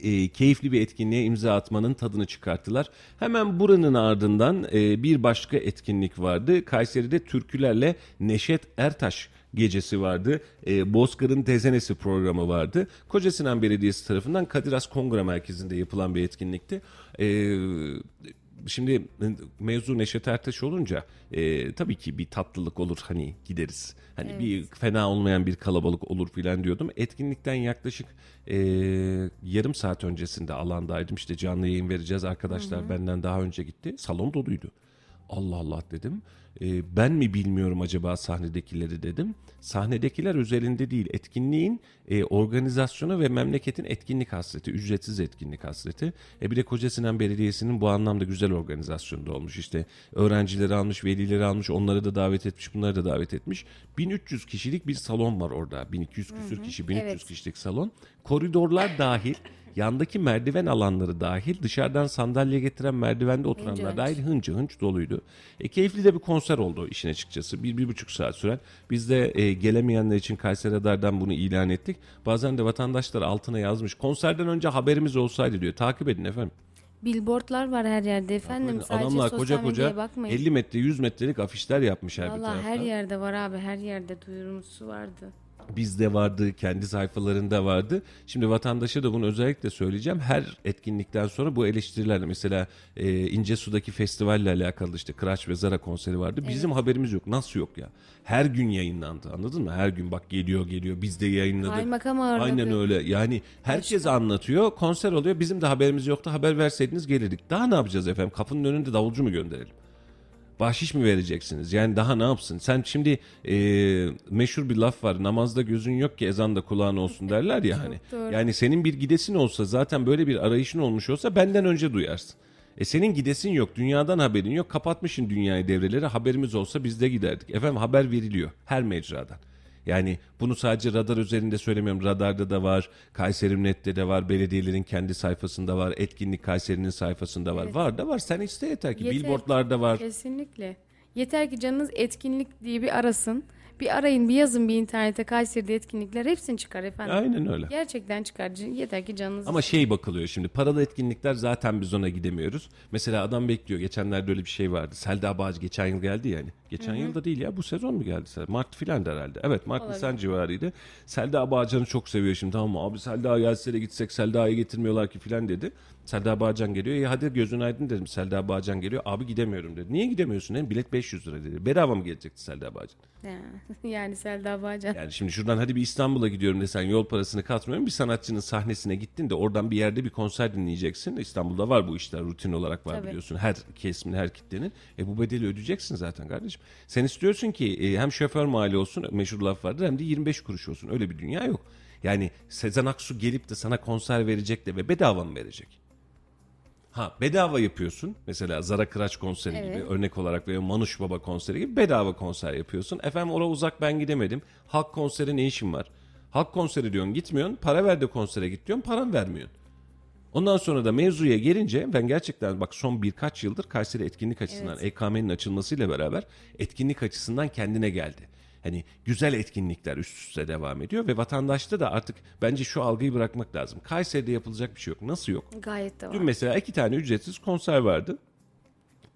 e, keyifli bir etkinliğe imza atmanın tadını çıkarttılar. Hemen buranın ardından e, bir başka etkinlik vardı. Kayseri'de türkülerle Neşet Ertaş gecesi vardı. E, Bozkır'ın Tezenesi programı vardı. Koca Sinan Belediyesi tarafından Kadir Has Kongre Merkezi'nde yapılan bir etkinlikti. E, şimdi mevzu Neşet Ertaş olunca e, tabii ki bir tatlılık olur hani gideriz. Hani Evet. bir fena olmayan bir kalabalık olur filan diyordum. Etkinlikten yaklaşık e, yarım saat öncesinde alandaydım. İşte canlı yayın vereceğiz. Arkadaşlar benden daha önce gitti. Salon doluydu. Allah Allah dedim. E, ben mi bilmiyorum acaba sahnedekileri dedim. Sahnedekiler özelinde değil. Etkinliğin e, organizasyonu ve memleketin etkinlik hasreti. Ücretsiz etkinlik hasreti. E, bir de Koca Sinan Belediyesi'nin bu anlamda güzel organizasyonda olmuş. İşte öğrencileri almış, velileri almış, onları da davet etmiş, bunları da davet etmiş. 1300 kişilik bir salon var orada. 1200 küsür kişi, 1300 Evet. kişilik salon. Koridorlar dahil, yandaki merdiven alanları dahil, dışarıdan sandalye getiren merdivende oturanlar hınç. dahil hınca hınç doluydu. E, keyifli de bir konser oldu işin açıkçası. Bir, bir buçuk saat süren. Biz de e, gelemeyenler için Kayseri Radar'dan bunu ilan ettik. Bazen de vatandaşlar altına yazmış. Konserden önce haberimiz olsaydı diyor. Takip edin efendim. Billboardlar var her yerde efendim. Sadece Adamlar sosyal koca medyaya koca bakmayın. 50 metre 100 metrelik afişler yapmış her bir Valla tarafta. her yerde var abi her yerde duyurumusu vardı. Bizde vardı, kendi sayfalarında vardı. Şimdi vatandaşa da bunu özellikle söyleyeceğim. Her etkinlikten sonra bu eleştirilerle mesela e, İncesu'daki festivalle alakalı işte Kıraç ve Zara konseri vardı. Bizim haberimiz yok. Nasıl yok ya? Her gün yayınlandı anladın mı? Her gün bak geliyor geliyor biz de yayınladık. Kaymakam ağırladı. Aynen öyle. Yani herkes anlatıyor. Konser oluyor. Bizim de haberimiz yoktu. Haber verseydiniz gelirdik. Daha ne yapacağız efendim? Kapının önünde davulcu mu gönderelim? Bahşiş mi vereceksiniz? Yani daha ne yapsın? Sen şimdi e, meşhur bir laf var. Namazda gözün yok ki ezanda kulağın olsun <laughs> derler ya hani. Yani senin bir gidesin olsa zaten böyle bir arayışın olmuş olsa benden önce duyarsın. E senin gidesin yok, dünyadan haberin yok. Kapatmışsın dünyayı devreleri. Haberimiz olsa biz de giderdik. Efendim haber veriliyor her mecradan. Yani bunu sadece radar üzerinde söylemiyorum. Radarda da var, Kayseri Net'te de var, belediyelerin kendi sayfasında var, etkinlik Kayseri'nin sayfasında var. Var da var. Sen iste yeter ki. Yeter. Billboardlarda var. Kesinlikle. Yeter ki canınız etkinlik diye bir arasın. Bir arayın bir yazın bir internete Kayseri'de etkinlikler hepsini çıkar efendim. Aynen öyle. Gerçekten çıkar. Yeter ki canınız Ama şey bakılıyor şimdi paralı etkinlikler zaten biz ona gidemiyoruz. Mesela adam bekliyor. Geçenlerde öyle bir şey vardı. Selda Bağcı geçen yıl geldi yani. Geçen yıl da değil ya bu sezon mu geldi? Mart filan da herhalde. Evet Mart Olabilir. Nisan civarıydı. Selda Bağcan'ı çok seviyor şimdi tamam mı? Abi Selda gelse de gitsek Selda'yı getirmiyorlar ki filan dedi. Selda Bağcan geliyor. Ya hadi gözün aydın dedim. Selda Bağcan geliyor. Abi gidemiyorum dedi. Niye gidemiyorsun? Hem bilet 500 lira dedi. Bedava mı gelecekti Selda Bağcan? Ya, <laughs> yani Selda Bağcan. Yani şimdi şuradan hadi bir İstanbul'a gidiyorum desen yol parasını katmıyorum. Bir sanatçının sahnesine gittin de oradan bir yerde bir konser dinleyeceksin. İstanbul'da var bu işler rutin olarak var Tabii. biliyorsun. Her kesimin her kitlenin. E bu bedeli ödeyeceksin zaten kardeşim. Sen istiyorsun ki e, hem şoför mali olsun meşhur laf vardır hem de 25 kuruş olsun. Öyle bir dünya yok. Yani Sezen Aksu gelip de sana konser verecek de ve bedava mı verecek? Ha bedava yapıyorsun. Mesela Zara Kıraç konseri Evet. gibi örnek olarak veya Manuş Baba konseri gibi bedava konser yapıyorsun. Efendim oraya uzak ben gidemedim. Halk konseri ne işin var? Halk konseri diyorsun gitmiyorsun. Para ver de konsere git diyorsun. Paran vermiyorsun. Ondan sonra da mevzuya gelince ben gerçekten bak son birkaç yıldır Kayseri etkinlik açısından EKM'nin açılmasıyla beraber etkinlik açısından kendine geldi. Hani güzel etkinlikler üst üste devam ediyor ve vatandaşta da artık bence şu algıyı bırakmak lazım. Kayseri'de yapılacak bir şey yok. Nasıl yok? Gayet de var. Dün mesela iki tane ücretsiz konser vardı.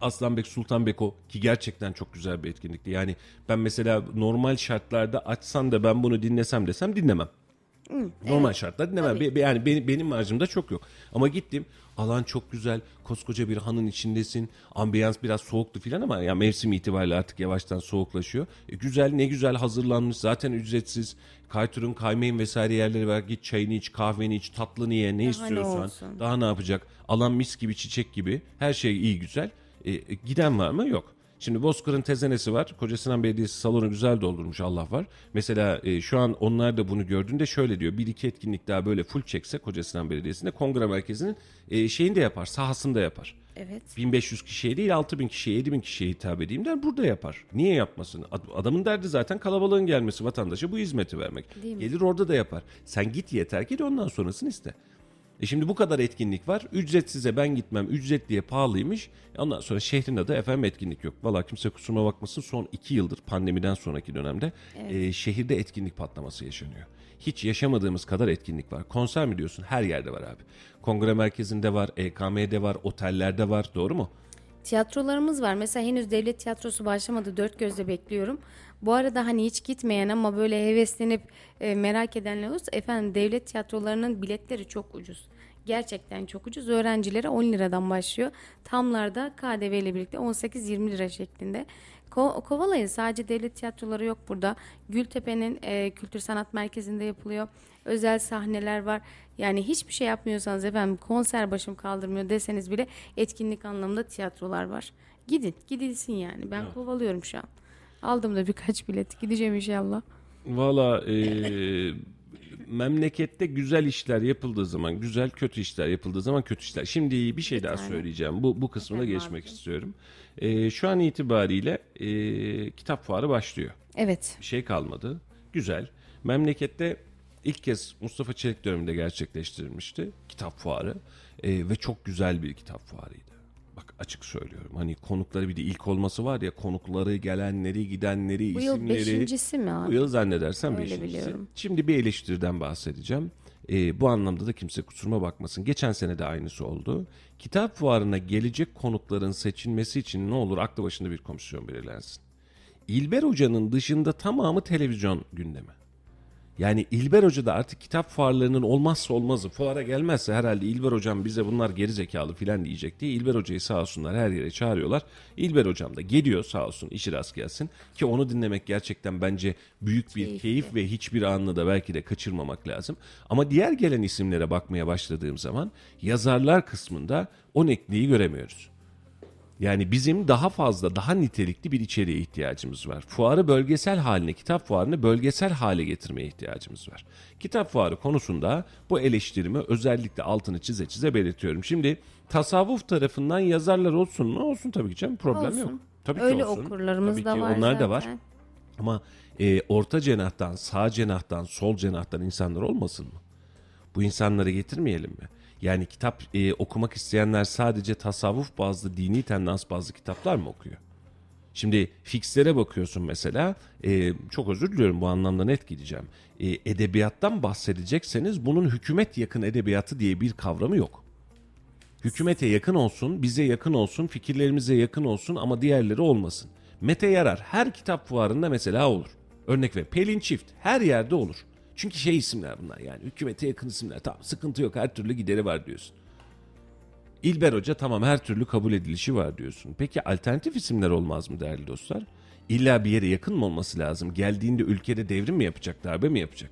Aslanbek Sultanbeko ki gerçekten çok güzel bir etkinlikti. Yani ben mesela normal şartlarda açsan da ben bunu dinlesem desem dinlemem. Normal şartlarda dinlemem. Be- be- yani benim, benim marjımda çok yok. Ama gittim alan çok güzel. Koskoca bir hanın içindesin. Ambiyans biraz soğuktu filan ama ya mevsim itibariyle artık yavaştan soğuklaşıyor. E, güzel ne güzel hazırlanmış. Zaten ücretsiz. Kayturun, kaymayın vesaire yerleri var. Git çayını iç, kahveni iç, tatlını ye ne istiyorsan. olsun. Daha ne yapacak? Alan mis gibi, çiçek gibi. Her şey iyi güzel. E, e, giden var mı? Yok. Şimdi Bozkır'ın tezenesi var. Kocasinan Belediyesi salonu güzel doldurmuş Allah var. Mesela e, şu an onlar da bunu gördüğünde şöyle diyor. Bir iki etkinlik daha böyle full çekse Kocasinan Belediyesi'nde kongre merkezinin e, şeyini de yapar. Sahasında yapar. Evet. 1500 kişiye değil 6000 kişiye 7000 kişiye hitap edeyim der burada yapar. Niye yapmasın? Ad- Adamın derdi zaten kalabalığın gelmesi vatandaşa bu hizmeti vermek. Gelir orada da yapar. Sen git yeter ki de ondan sonrasını iste. E şimdi bu kadar etkinlik var. Ücretsize ben gitmem. Ücretliye pahalıymış. E Ondan sonra şehrin adı efendim etkinlik yok. Valla kimse kusuruma bakmasın. Son iki yıldır pandemiden sonraki dönemde e, şehirde etkinlik patlaması yaşanıyor. Hiç yaşamadığımız kadar etkinlik var. Konser mi diyorsun? Her yerde var abi. Kongre merkezinde var, EKM'de var, otellerde var. Doğru mu? Tiyatrolarımız var. Mesela henüz devlet tiyatrosu başlamadı. Dört gözle bekliyorum. Bu arada hani hiç gitmeyen ama böyle heveslenip e, merak edenler olursa efendim devlet tiyatrolarının biletleri çok ucuz. Gerçekten çok ucuz. Öğrencilere 10 liradan başlıyor. Tamlarda KDV ile birlikte 18-20 lira şeklinde. Ko- kovalayın sadece devlet tiyatroları yok burada. Gültepe'nin e, kültür sanat merkezinde yapılıyor. Özel sahneler var. Yani hiçbir şey yapmıyorsanız efendim konser başım kaldırmıyor deseniz bile etkinlik anlamında tiyatrolar var. Gidin gidilsin yani. Ben kovalıyorum şu an. Aldım da birkaç bilet. Gideceğim inşallah. Valla e, memlekette güzel işler yapıldığı zaman güzel, kötü işler yapıldığı zaman kötü işler. Şimdi bir şey Bir daha tane. söyleyeceğim. Bu bu kısmına Efendim geçmek abicim? istiyorum. E, şu an itibariyle e, kitap fuarı başlıyor. Evet. Bir şey kalmadı. Güzel. Memlekette ilk kez Mustafa Çelik döneminde gerçekleştirilmişti kitap fuarı E, ve çok güzel bir kitap fuarıydı. Açık söylüyorum. Hani konukları bir de ilk olması var ya konukları, gelenleri, gidenleri, Bu yıl isimleri. beşincisi mi Bu abi? yıl zannedersem Öyle beşincisi. biliyorum. Şimdi bir eleştiriden bahsedeceğim. Ee, bu anlamda da kimse kusuruma bakmasın. Geçen sene de aynısı oldu. Kitap fuarına gelecek konukların seçilmesi için ne olur aklı başında bir komisyon belirlensin. İlber Hoca'nın dışında tamamı televizyon gündemi. Yani İlber Hoca da artık kitap fuarlarının olmazsa olmazı. Fuara gelmezse herhalde İlber Hocam bize bunlar geri zekalı filan diyecek diye İlber Hoca'yı sağ olsunlar her yere çağırıyorlar. İlber Hocam da geliyor sağ olsun işi rast gelsin. Ki onu dinlemek gerçekten bence büyük bir Keyifli. keyif ve hiçbir anını da belki de kaçırmamak lazım. Ama diğer gelen isimlere bakmaya başladığım zaman yazarlar kısmında o netliği göremiyoruz. Yani bizim daha fazla, daha nitelikli bir içeriğe ihtiyacımız var. Fuarı bölgesel haline, kitap fuarını bölgesel hale getirmeye ihtiyacımız var. Kitap fuarı konusunda bu eleştirimi özellikle altını çize çize belirtiyorum. Şimdi tasavvuf tarafından yazarlar olsun mu? Olsun tabii ki canım problem Olsun. yok. Tabii ki Öyle olsun. okurlarımız Tabii da ki var Onlar da var. zaten. Ama e, orta cenahtan, sağ cenahtan, sol cenahtan insanlar olmasın mı? Bu insanları getirmeyelim mi? Yani kitap e, okumak isteyenler sadece tasavvuf bazlı, dini tendans bazlı kitaplar mı okuyor? Şimdi fixlere bakıyorsun mesela, e, çok özür diliyorum bu anlamda net gideceğim. E, edebiyattan bahsedecekseniz bunun hükümet yakın edebiyatı diye bir kavramı yok. Hükümete yakın olsun, bize yakın olsun, fikirlerimize yakın olsun ama diğerleri olmasın. Mete Yarar her kitap fuarında mesela olur. Örnek ver. Pelin Çift her yerde olur. Çünkü şey isimler bunlar yani hükümete yakın isimler. Tamam sıkıntı yok her türlü gideri var diyorsun. İlber Hoca tamam her türlü kabul edilişi var diyorsun. Peki alternatif isimler olmaz mı değerli dostlar? İlla bir yere yakın mı olması lazım? Geldiğinde ülkede devrim mi yapacak, darbe mi yapacak?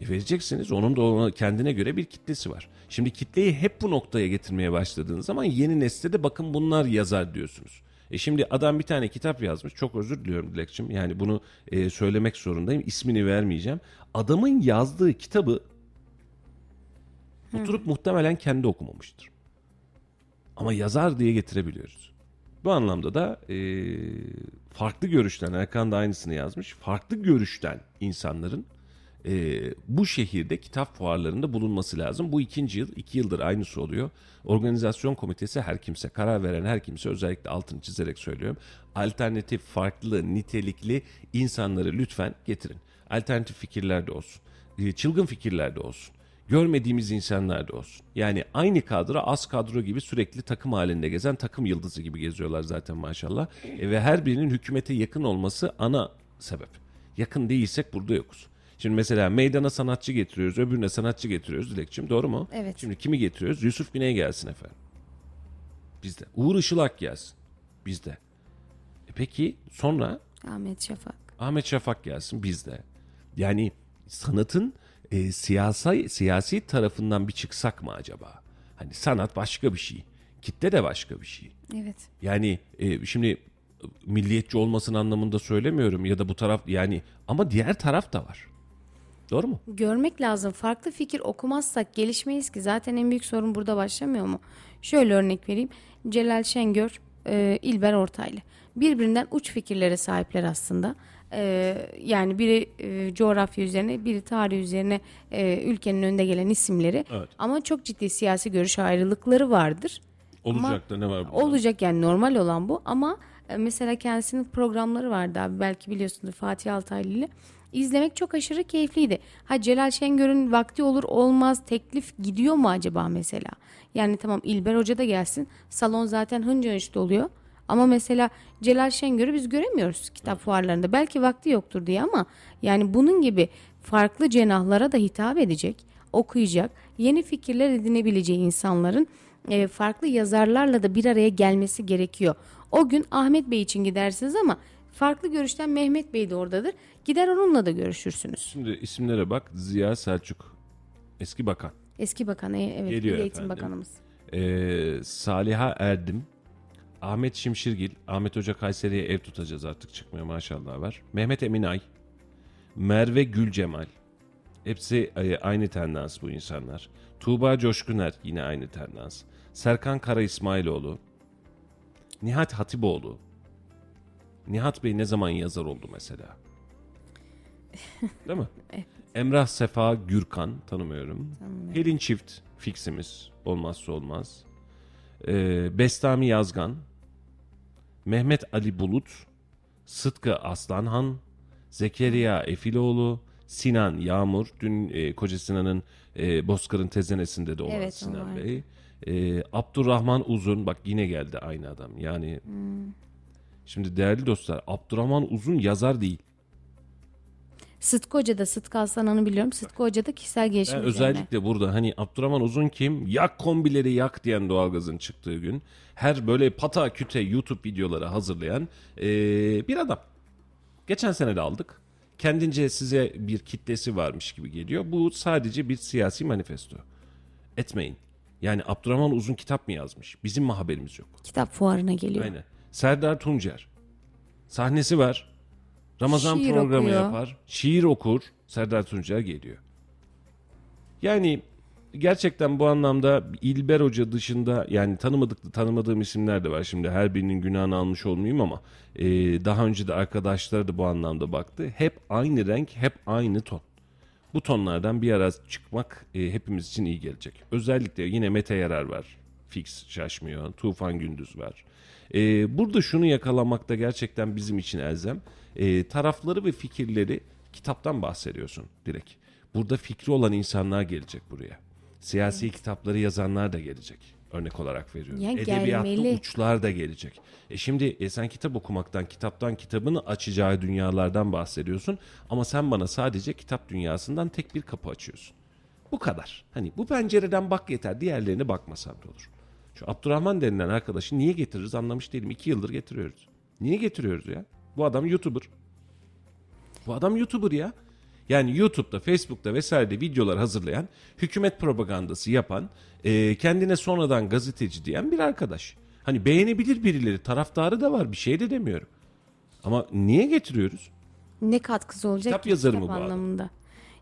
E vereceksiniz. Onun da ona kendine göre bir kitlesi var. Şimdi kitleyi hep bu noktaya getirmeye başladığınız zaman yeni nesle de bakın bunlar yazar diyorsunuz. E şimdi adam bir tane kitap yazmış. Çok özür diliyorum Dilekçim. Yani bunu e, söylemek zorundayım. İsmini vermeyeceğim. Adamın yazdığı kitabı oturup muhtemelen kendi okumamıştır. Ama yazar diye getirebiliyoruz. Bu anlamda da e, farklı görüşten, Erkan da aynısını yazmış. Farklı görüşten insanların e, bu şehirde kitap fuarlarında bulunması lazım. Bu ikinci yıl, iki yıldır aynısı oluyor. Organizasyon komitesi her kimse, karar veren her kimse özellikle altını çizerek söylüyorum. Alternatif, farklı, nitelikli insanları lütfen getirin. Alternatif fikirler de olsun. E, çılgın fikirler de olsun. Görmediğimiz insanlar da olsun. Yani aynı kadro az kadro gibi sürekli takım halinde gezen takım yıldızı gibi geziyorlar zaten maşallah. E, ve her birinin hükümete yakın olması ana sebep. Yakın değilsek burada yokuz. Şimdi mesela meydana sanatçı getiriyoruz, öbürüne sanatçı getiriyoruz Dilekçim doğru mu? Evet. Şimdi kimi getiriyoruz? Yusuf Güney gelsin efendim. Bizde. Uğur Işılak gelsin. Bizde. E peki sonra Ahmet Şafak. Ahmet Şafak gelsin bizde. Yani sanatın e, siyasi, siyasi tarafından bir çıksak mı acaba? Hani sanat başka bir şey. Kitle de başka bir şey. Evet. Yani e, şimdi milliyetçi olmasın anlamında söylemiyorum ya da bu taraf yani ama diğer taraf da var. Doğru mu? Görmek lazım. Farklı fikir okumazsak gelişmeyiz ki. Zaten en büyük sorun burada başlamıyor mu? Şöyle örnek vereyim. Celal Şengör, e, İlber Ortaylı. Birbirinden uç fikirlere sahipler aslında. E, yani biri e, coğrafya üzerine, biri tarih üzerine e, ülkenin önde gelen isimleri. Evet. Ama çok ciddi siyasi görüş ayrılıkları vardır. Olacak da ne var burada? Olacak yani normal olan bu ama e, mesela kendisinin programları vardı abi belki biliyorsunuz Fatih Altaylı ile. İzlemek çok aşırı keyifliydi. Ha Celal Şengör'ün vakti olur olmaz teklif gidiyor mu acaba mesela? Yani tamam İlber Hoca da gelsin. Salon zaten hınca hınç doluyor. Ama mesela Celal Şengör'ü biz göremiyoruz kitap fuarlarında. Belki vakti yoktur diye ama yani bunun gibi farklı cenahlara da hitap edecek, okuyacak, yeni fikirler edinebileceği insanların e, farklı yazarlarla da bir araya gelmesi gerekiyor. O gün Ahmet Bey için gidersiniz ama farklı görüşten Mehmet Bey de oradadır. Gider onunla da görüşürsünüz. Şimdi isimlere bak. Ziya Selçuk. Eski bakan. Eski bakan, e, evet, Geliyor Milli Eğitim efendim. Bakanımız. Ee, Saliha Erdim. Ahmet Şimşirgil. Ahmet Hoca Kayseri'ye ev tutacağız artık çıkmıyor maşallah var. Mehmet Eminay. Merve Gülcemal. Hepsi e, aynı tendans bu insanlar. Tuğba Coşkuner yine aynı tendans. Serkan Kara İsmailoğlu. Nihat Hatipoğlu. Nihat Bey ne zaman yazar oldu mesela? <laughs> Değil mi? Emrah Sefa Gürkan tanımıyorum. Helin Çift fiksimiz olmazsa olmaz. Ee, Bestami Yazgan. Mehmet Ali Bulut. Sıtkı Aslanhan. Zekeriya Efiloğlu. Sinan Yağmur. Dün e, Koca Sinan'ın e, Bozkır'ın tezenesinde de olan Evet, Sinan. Bey. Ee, Abdurrahman Uzun. Bak yine geldi aynı adam. Yani Hmm. Şimdi değerli dostlar Abdurrahman Uzun yazar değil. Sıtkı Hoca da Sıtkı Aslanan'ı biliyorum. Sıtkı Hoca da kişisel gelişim üzerine. özellikle burada hani Abdurrahman Uzun kim? Yak kombileri yak diyen doğalgazın çıktığı gün. Her böyle pata küte YouTube videoları hazırlayan eee, bir adam. Geçen sene de aldık. Kendince size bir kitlesi varmış gibi geliyor. Bu sadece bir siyasi manifesto. Etmeyin. Yani Abdurrahman Uzun kitap mı yazmış? Bizim mi haberimiz yok? Kitap fuarına geliyor. Aynen. Serdar Tuncer. Sahnesi var. Ramazan Şiir programı okuyor. yapar. Şiir okur. Serdar Tuncer geliyor. Yani gerçekten bu anlamda İlber Hoca dışında yani tanımadık tanımadığım isimler de var. Şimdi her birinin günahını almış olmayayım ama e, daha önce de arkadaşları da bu anlamda baktı. Hep aynı renk, hep aynı ton. Bu tonlardan bir ara çıkmak e, hepimiz için iyi gelecek. Özellikle yine Mete Yarar var. Fix şaşmıyor. Tufan Gündüz var. E, burada şunu yakalamakta gerçekten bizim için elzem. E, tarafları ve fikirleri kitaptan bahsediyorsun direkt. Burada fikri olan insanlar gelecek buraya. Siyasi kitapları yazanlar da gelecek. Örnek olarak veriyorum. Ya Edebiyatta gelmeli. uçlar da gelecek. E şimdi e sen kitap okumaktan, kitaptan kitabını açacağı dünyalardan bahsediyorsun. Ama sen bana sadece kitap dünyasından tek bir kapı açıyorsun. Bu kadar. Hani bu pencereden bak yeter. Diğerlerine bakmasan da olur. Şu Abdurrahman denilen arkadaşı niye getiririz anlamış değilim. İki yıldır getiriyoruz. Niye getiriyoruz ya? Bu adam YouTuber. Bu adam YouTuber ya. Yani YouTube'da, Facebook'ta vesairede videolar hazırlayan, hükümet propagandası yapan, e, kendine sonradan gazeteci diyen bir arkadaş. Hani beğenebilir birileri, taraftarı da var bir şey de demiyorum. Ama niye getiriyoruz? Ne katkısı olacak Kitap ki yazarı mı bu adam? anlamında?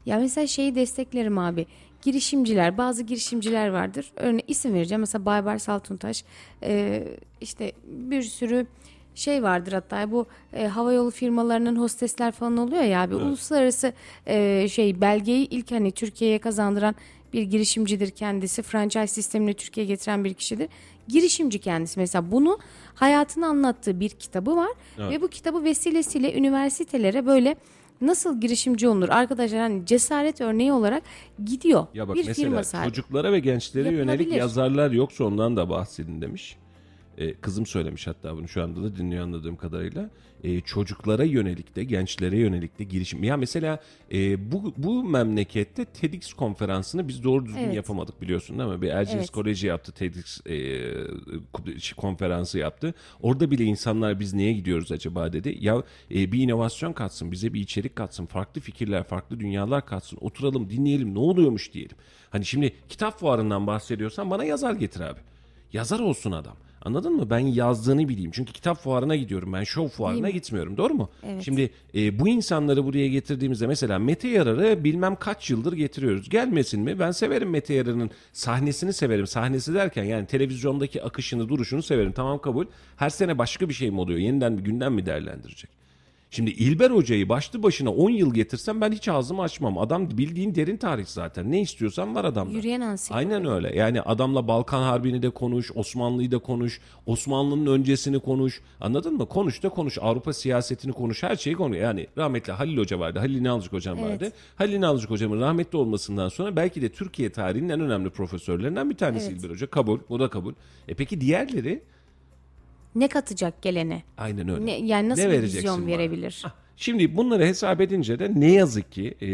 Ya mesela şeyi desteklerim abi. Girişimciler, bazı girişimciler vardır. Örneğin isim vereceğim. Mesela Baybars Altuntaş. Ee, işte bir sürü şey vardır hatta bu e, havayolu firmalarının hostesler falan oluyor ya abi. Uluslararası e, şey belgeyi ilk hani Türkiye'ye kazandıran bir girişimcidir kendisi. Franchise sistemini Türkiye'ye getiren bir kişidir. Girişimci kendisi mesela bunu hayatını anlattığı bir kitabı var ve bu kitabı vesilesiyle üniversitelere böyle nasıl girişimci olunur arkadaşlar hani cesaret örneği olarak gidiyor. Ya bak bir mesela firma sahibi. çocuklara ve gençlere yönelik yazarlar yoksa ondan da bahsedin demiş. Ee, kızım söylemiş hatta bunu şu anda da dinliyor anladığım kadarıyla. Ee, çocuklara yönelik de gençlere yönelik de girişim. Ya mesela e, bu, bu memlekette TEDx konferansını biz doğru düzgün Evet. yapamadık biliyorsun değil mi? Bir Erciyes Evet. Koleji yaptı TEDx e, konferansı yaptı. Orada bile insanlar biz niye gidiyoruz acaba dedi. Ya e, bir inovasyon katsın bize bir içerik katsın farklı fikirler farklı dünyalar katsın oturalım dinleyelim ne oluyormuş diyelim. Hani şimdi kitap fuarından bahsediyorsan bana yazar getir abi. Yazar olsun adam. Anladın mı? Ben yazdığını bileyim. Çünkü kitap fuarına gidiyorum. Ben şov fuarına gitmiyorum. Doğru mu? Şimdi e, bu insanları buraya getirdiğimizde mesela Mete Yarar'ı bilmem kaç yıldır getiriyoruz. Gelmesin mi? Ben severim Mete Yarar'ın sahnesini severim. Sahnesi derken yani televizyondaki akışını, duruşunu severim. Tamam kabul. Her sene başka bir şey mi oluyor? Yeniden bir gündem mi değerlendirecek? Şimdi İlber Hoca'yı başlı başına 10 yıl getirsem ben hiç ağzımı açmam. Adam bildiğin derin tarih zaten. Ne istiyorsan var adamda. Yürüyen ansiklopedi. Aynen öyle. Yani adamla Balkan Harbi'ni de konuş, Osmanlı'yı da konuş, Osmanlı'nın öncesini konuş. Anladın mı? Konuş da konuş. Avrupa siyasetini konuş. Her şeyi konuş. Yani rahmetli Halil Hoca vardı. Halil İnalcık Hocam Evet. vardı. Halil İnalcık Hocamın rahmetli olmasından sonra belki de Türkiye tarihinin en önemli profesörlerinden bir tanesi Evet. İlber Hoca. Kabul. O da kabul. E peki diğerleri? Ne katacak gelene? Aynen öyle. Ne, yani nasıl Ne bir vizyon bana? verebilir? Ah, Şimdi bunları hesap edince de ne yazık ki e,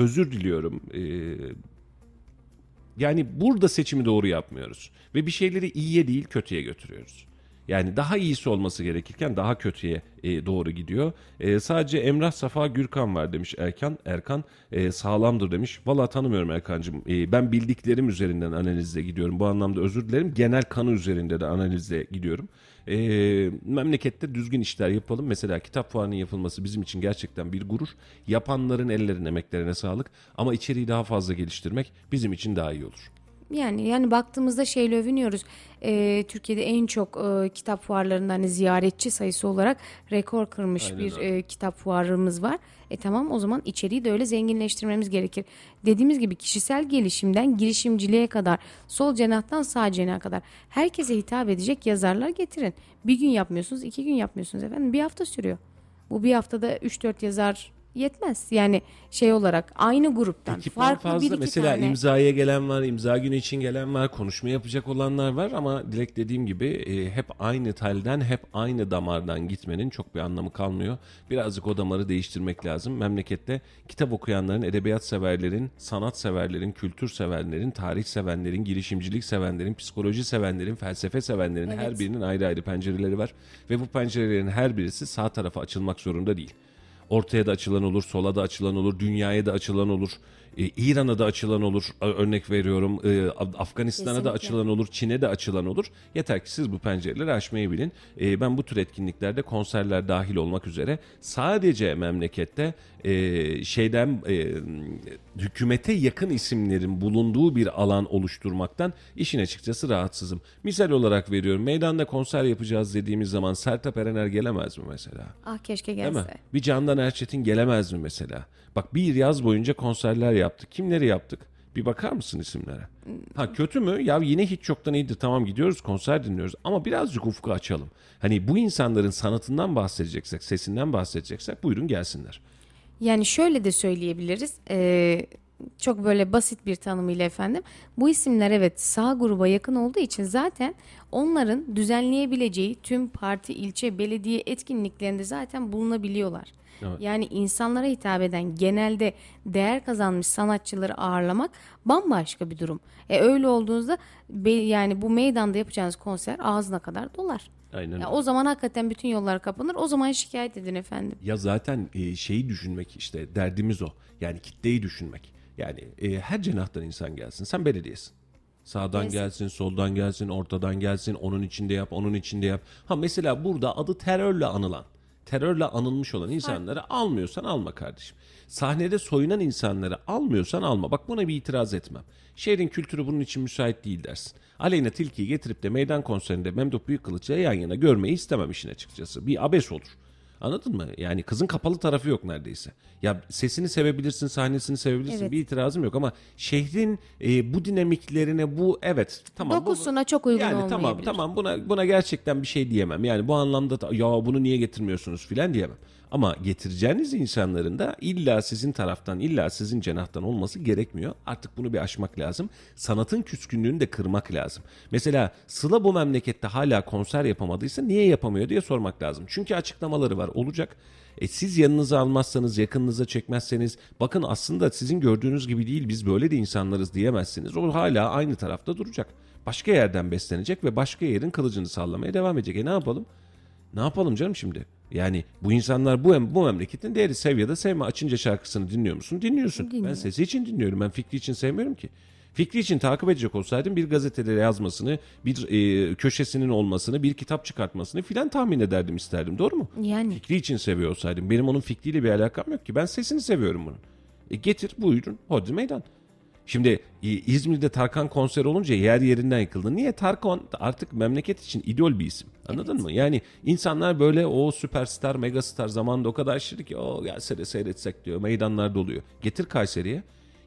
özür diliyorum. E, yani burada seçimi doğru yapmıyoruz. Ve bir şeyleri iyiye değil kötüye götürüyoruz. Yani daha iyisi olması gerekirken daha kötüye e, doğru gidiyor. E, sadece Emrah Safa Gürkan var demiş Erkan. Erkan e, sağlamdır demiş. Valla tanımıyorum Erkancığım. E, ben bildiklerim üzerinden analizde gidiyorum. Bu anlamda özür dilerim. Genel kanı üzerinde de analizde gidiyorum. E, memlekette düzgün işler yapalım. Mesela kitap fuarının yapılması bizim için gerçekten bir gurur. Yapanların ellerine, emeklerine sağlık. Ama içeriği daha fazla geliştirmek bizim için daha iyi olur. Yani yani baktığımızda şeyle övünüyoruz. Ee, Türkiye'de en çok e, kitap fuarlarında hani ziyaretçi sayısı olarak rekor kırmış Aynen bir öyle. e, kitap fuarımız var. E tamam o zaman içeriği de öyle zenginleştirmemiz gerekir. Dediğimiz gibi kişisel gelişimden girişimciliğe kadar, sol cenahtan sağ cenaha kadar herkese hitap edecek yazarlar getirin. Bir gün yapmıyorsunuz, iki gün yapmıyorsunuz efendim. Bir hafta sürüyor. Bu bir haftada 3-4 yazar yetmez. Yani şey olarak aynı gruptan Ekipman farklı fazla. bir iki Mesela tane. imzaya gelen var, imza günü için gelen var, konuşma yapacak olanlar var ama Dilek dediğim gibi e, hep aynı telden, hep aynı damardan gitmenin çok bir anlamı kalmıyor. Birazcık o damarı değiştirmek lazım. Memlekette kitap okuyanların, edebiyat severlerin, sanat severlerin, kültür severlerin, tarih sevenlerin, girişimcilik sevenlerin, psikoloji sevenlerin, felsefe sevenlerin her Evet. birinin ayrı ayrı pencereleri var ve bu pencerelerin her birisi sağ tarafa açılmak zorunda değil. Ortaya da açılan olur, sola da açılan olur, dünyaya da açılan olur, e, İran'a da açılan olur. Örnek veriyorum, e, Af- Afganistan'a da Kesinlikle. açılan olur, Çin'e de açılan olur. Yeter ki siz bu pencereleri açmayı bilin. E, ben bu tür etkinliklerde konserler dahil olmak üzere sadece memlekette e, şeyden e, hükümete yakın isimlerin bulunduğu bir alan oluşturmaktan işin açıkçası rahatsızım. Misal olarak veriyorum, meydanda konser yapacağız dediğimiz zaman Sertab Erener gelemez mi mesela? Ah keşke Değil mi? gelse. Bir Candan Erçetin gelemez mi mesela? Bak bir yaz boyunca konserler yaptık. Kimleri yaptık? Bir bakar mısın isimlere? Ha kötü mü? Ya yine hiç çoktan iyidir. Tamam gidiyoruz konser dinliyoruz. Ama birazcık ufku açalım. Hani bu insanların sanatından bahsedeceksek, sesinden bahsedeceksek buyurun gelsinler. Yani şöyle de söyleyebiliriz. Ee, çok böyle basit bir tanımıyla efendim. Bu isimler evet sağ gruba yakın olduğu için zaten onların düzenleyebileceği tüm parti, ilçe, belediye etkinliklerinde zaten bulunabiliyorlar. Evet. Yani insanlara hitap eden genelde değer kazanmış sanatçıları ağırlamak bambaşka bir durum. E öyle olduğunuzda be- yani bu meydanda yapacağınız konser ağzına kadar dolar. Aynen Ya o zaman hakikaten bütün yollar kapanır. O zaman şikayet edin efendim. Ya zaten e, şeyi düşünmek işte derdimiz o. Yani kitleyi düşünmek. Yani e, her cenahtan insan gelsin. Sen belediyesin. Sağdan Yes. gelsin, soldan gelsin, ortadan gelsin, onun içinde yap, onun içinde yap. Ha mesela burada adı terörle anılan, terörle anılmış olan insanları almıyorsan alma kardeşim. Sahnede soyunan insanları almıyorsan alma. Bak buna bir itiraz etmem. Şehrin kültürü bunun için müsait değil dersin. Aleyna Tilki'yi getirip de meydan konserinde Memduh Büyükkılıç'la yan yana görmeyi istemem işin açıkçası. Bir abes olur. Anladın mı? Yani kızın kapalı tarafı yok neredeyse. Ya sesini sevebilirsin, sahnesini sevebilirsin. Evet. Bir itirazım yok ama şehrin e, bu dinamiklerine bu evet tamam. bu- Dokusuna çok uygun yani tamam tamam buna buna gerçekten bir şey diyemem. Yani bu anlamda da, ya bunu niye getirmiyorsunuz filan diyemem. Ama getireceğiniz insanların da illa sizin taraftan, illa sizin cenahtan olması gerekmiyor. Artık bunu bir aşmak lazım. Sanatın küskünlüğünü de kırmak lazım. Mesela Sıla bu memlekette hala konser yapamadıysa niye yapamıyor diye sormak lazım. Çünkü açıklamaları var. Olacak. E siz yanınıza almazsanız, yakınınıza çekmezseniz, bakın aslında sizin gördüğünüz gibi değil biz böyle de insanlarız diyemezsiniz. O hala aynı tarafta duracak. Başka yerden beslenecek ve başka yerin kılıcını sallamaya devam edecek. E ne yapalım? Ne yapalım canım şimdi? Yani bu insanlar bu, bu memleketin değeri sev ya da sevme. Açınca şarkısını dinliyor musun? Dinliyorsun. Ben Dinliyorum. sesi için dinliyorum. Ben fikri için sevmiyorum ki. Fikri için takip edecek olsaydım bir gazetede yazmasını, bir e, köşesinin olmasını, bir kitap çıkartmasını filan tahmin ederdim isterdim. Doğru mu? Yani Fikri için seviyor olsaydım. Benim onun fikriyle bir alakam yok ki. Ben sesini seviyorum bunun. E getir buyurun. Hodri meydan. Şimdi e, İzmir'de Tarkan konser olunca yer yerinden yıkıldı. Niye? Tarkan artık memleket için idol bir isim. Anladın mı? Yani insanlar böyle o süperstar, megastar zamanında o kadar aşırı ki o gelse de seyretsek diyor. Meydanlar doluyor. Getir Kayseri'ye.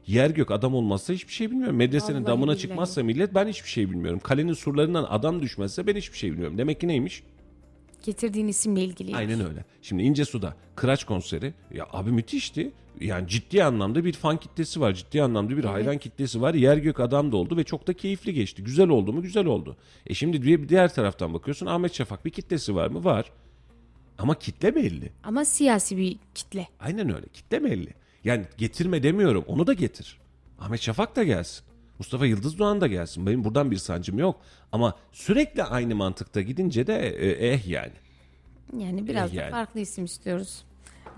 Yer gök adam olmazsa hiçbir şey bilmiyorum. Medresenin Vallahi damına billahi. çıkmazsa millet ben hiçbir şey bilmiyorum. Kalenin surlarından adam düşmezse ben hiçbir şey bilmiyorum. Demek ki neymiş? Getirdiğin isimle ilgili. Aynen öyle. Şimdi İnce Su'da Kıraç konseri ya abi müthişti. Yani ciddi anlamda bir fan kitlesi var. Ciddi anlamda bir hayran kitlesi var. Yer gök adam da oldu ve çok da keyifli geçti. Güzel oldu mu? Güzel oldu. E şimdi bir diğer taraftan bakıyorsun Ahmet Şafak bir kitlesi var mı? Var. Ama kitle belli. Ama siyasi bir kitle. Aynen öyle. Kitle belli. Yani getirme demiyorum. Onu da getir. Ahmet Şafak da gelsin. Mustafa Yıldız Doğan da gelsin. Benim buradan bir sancım yok. Ama sürekli aynı mantıkta gidince de e, eh yani. Yani biraz yani. da farklı isim istiyoruz.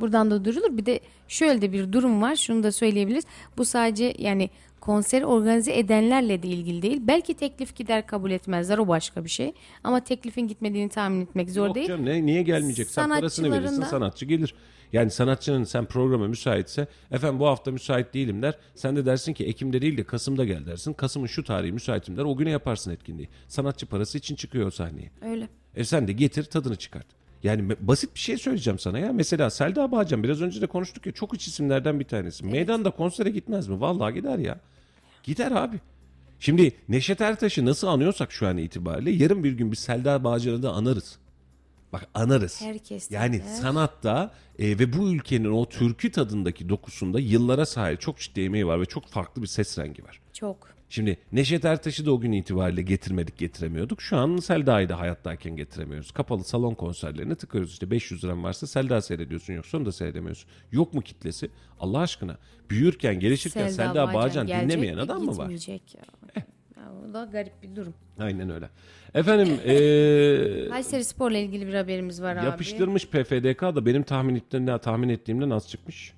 Buradan da durulur. Bir de şöyle de bir durum var. Şunu da söyleyebiliriz. Bu sadece yani konseri organize edenlerle de ilgili değil. Belki teklif gider kabul etmezler. O başka bir şey. Ama teklifin gitmediğini tahmin etmek zor Yok değil. canım ne, niye gelmeyecek? Sen parasını verirsin sanatçı gelir. Yani sanatçının sen programa müsaitse efendim bu hafta müsait değilim der. Sen de dersin ki Ekim'de değil de Kasım'da gel dersin. Kasım'ın şu tarihi müsaitim der. O güne yaparsın etkinliği. Sanatçı parası için çıkıyor o sahneye. Öyle. E sen de getir tadını çıkart. Yani basit bir şey söyleyeceğim sana ya. Mesela Selda Bağcan biraz önce de konuştuk ya çok iç isimlerden bir tanesi. Meydanda konsere gitmez mi? Vallahi gider ya. Gider abi. Şimdi Neşet Ertaş'ı nasıl anıyorsak şu an itibariyle yarın bir gün bir Selda Bağcan'ı da anarız. Bak anarız. Herkes Yani der. sanatta e, ve bu ülkenin o türkü tadındaki dokusunda yıllara sahip çok ciddi emeği var ve çok farklı bir ses rengi var. Çok. Şimdi Neşet Ertaş'ı da o gün itibariyle getirmedik getiremiyorduk. Şu an Selda'yı da hayattayken getiremiyoruz. Kapalı salon konserlerine tıkıyoruz işte 500 liran varsa Selda seyrediyorsun yoksa onu da seyredemiyorsun. Yok mu kitlesi? Allah aşkına. Büyürken gelişirken Selda, Bağcan, gelecek dinlemeyen adam mı var? Ya. O da garip bir durum. Aynen öyle. Efendim <laughs> eee Kayseri Spor'la ilgili bir haberimiz var abi. Yapıştırmış PFDK da benim tahmin ettiğimden, tahmin ettiğimden az çıkmış.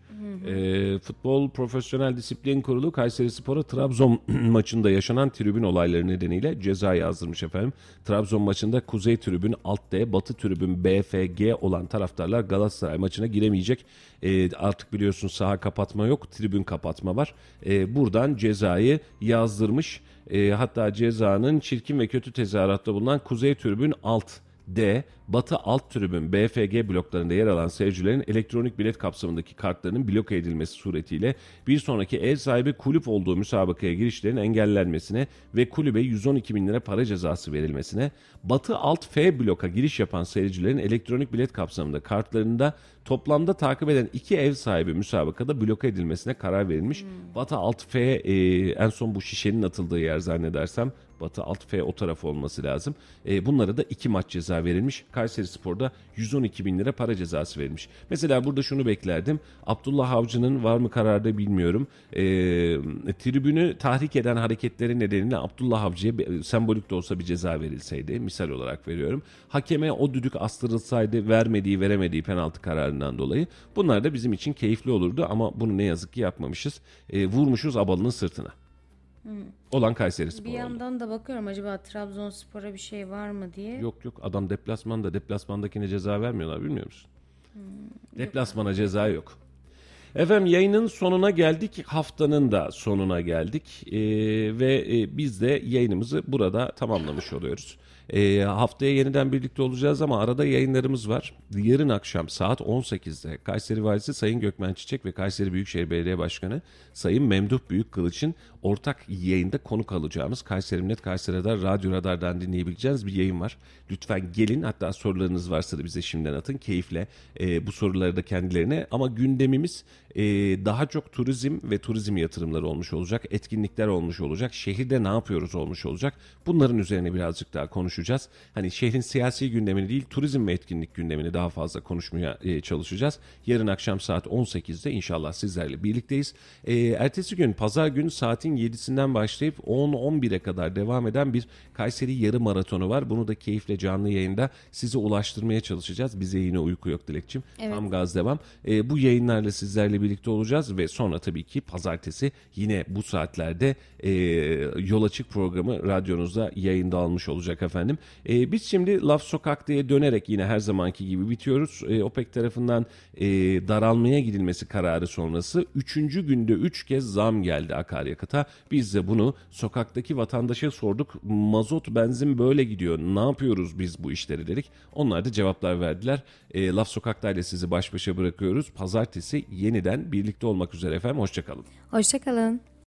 Ee, Futbol Profesyonel Disiplin Kurulu Kayseri Spor'a Trabzon <clears throat> maçında yaşanan tribün olayları nedeniyle ceza yazdırmış efendim. Trabzon maçında Kuzey Tribün Alt D, Batı Tribün BFG olan taraftarlar Galatasaray maçına giremeyecek. Ee, artık biliyorsun saha kapatma yok, tribün kapatma var. Ee, buradan cezayı yazdırmış. Ee, hatta cezanın çirkin ve kötü tezahüratta bulunan Kuzey Tribün Alt D. Batı alt tribün BFG bloklarında yer alan seyircilerin elektronik bilet kapsamındaki kartlarının bloke edilmesi suretiyle bir sonraki ev sahibi kulüp olduğu müsabakaya girişlerin engellenmesine ve kulübe 112 bin lira para cezası verilmesine, Batı alt F bloka giriş yapan seyircilerin elektronik bilet kapsamında kartlarında toplamda takip eden iki ev sahibi müsabakada bloke edilmesine karar verilmiş. Batı alt F e, en son bu şişenin atıldığı yer zannedersem Batı alt F o taraf olması lazım. E, bunlara da iki maç ceza verilmiş. Kayseri Spor'da 112 bin lira para cezası verilmiş. Mesela burada şunu beklerdim. Abdullah Avcı'nın var mı kararda bilmiyorum. E, tribünü tahrik eden hareketleri nedeniyle Abdullah Avcı'ya bir- sembolik de olsa bir ceza verilseydi. Misal olarak veriyorum. Hakeme o düdük astırılsaydı vermediği veremediği penaltı kararından dolayı. Bunlar da bizim için keyifli olurdu ama bunu ne yazık ki yapmamışız. E, vurmuşuz abalının sırtına. Olan Kayseri Spor Bir oldu. yandan da bakıyorum acaba Trabzonspor'a bir şey var mı diye. Yok yok adam deplasmanda deplasmandakine ceza vermiyorlar bilmiyor musun? Deplasmana ceza yok. Efendim yayının sonuna geldik. Haftanın da sonuna geldik. Ee, ve e, biz de yayınımızı burada tamamlamış oluyoruz. Ee, haftaya yeniden birlikte olacağız ama arada yayınlarımız var. Yarın akşam saat 18'de Kayseri Valisi Sayın Gökmen Çiçek ve Kayseri Büyükşehir Belediye Başkanı Sayın Memduh Büyükkılıç'ın ortak yayında konuk alacağımız Kayseri Net Kayseri Radar Radyo Radar'dan dinleyebileceğiniz bir yayın var. Lütfen gelin hatta sorularınız varsa da bize şimdiden atın. Keyifle e, bu soruları da kendilerine ama gündemimiz e, daha çok turizm ve turizm yatırımları olmuş olacak. Etkinlikler olmuş olacak. Şehirde ne yapıyoruz olmuş olacak. Bunların üzerine birazcık daha konuşacağız. Hani şehrin siyasi gündemini değil turizm ve etkinlik gündemini daha fazla konuşmaya e, çalışacağız. Yarın akşam saat 18'de inşallah sizlerle birlikteyiz. E, ertesi gün pazar günü saatin 7'sinden başlayıp 10-11'e kadar devam eden bir Kayseri yarı maratonu var. Bunu da keyifle canlı yayında size ulaştırmaya çalışacağız. Bize yine uyku yok Dilekçim. Evet. Tam gaz devam. E, bu yayınlarla sizlerle sizlerle birlikte olacağız ve sonra tabii ki pazartesi yine bu saatlerde e, Yol Açık programı radyonuzda yayında almış olacak efendim. E, biz şimdi Laf Sokak'ta'ya dönerek yine her zamanki gibi bitiyoruz. E, OPEC tarafından e, daralmaya gidilmesi kararı sonrası 3. günde 3 kez zam geldi akaryakıta. Biz de bunu sokaktaki vatandaşa sorduk. Mazot benzin böyle gidiyor. Ne yapıyoruz biz bu işleri dedik. Onlar da cevaplar verdiler. E, Laf Sokak'ta ile sizi baş başa bırakıyoruz. Pazartesi yeniden birlikte olmak üzere efendim. Hoşçakalın. Hoşçakalın.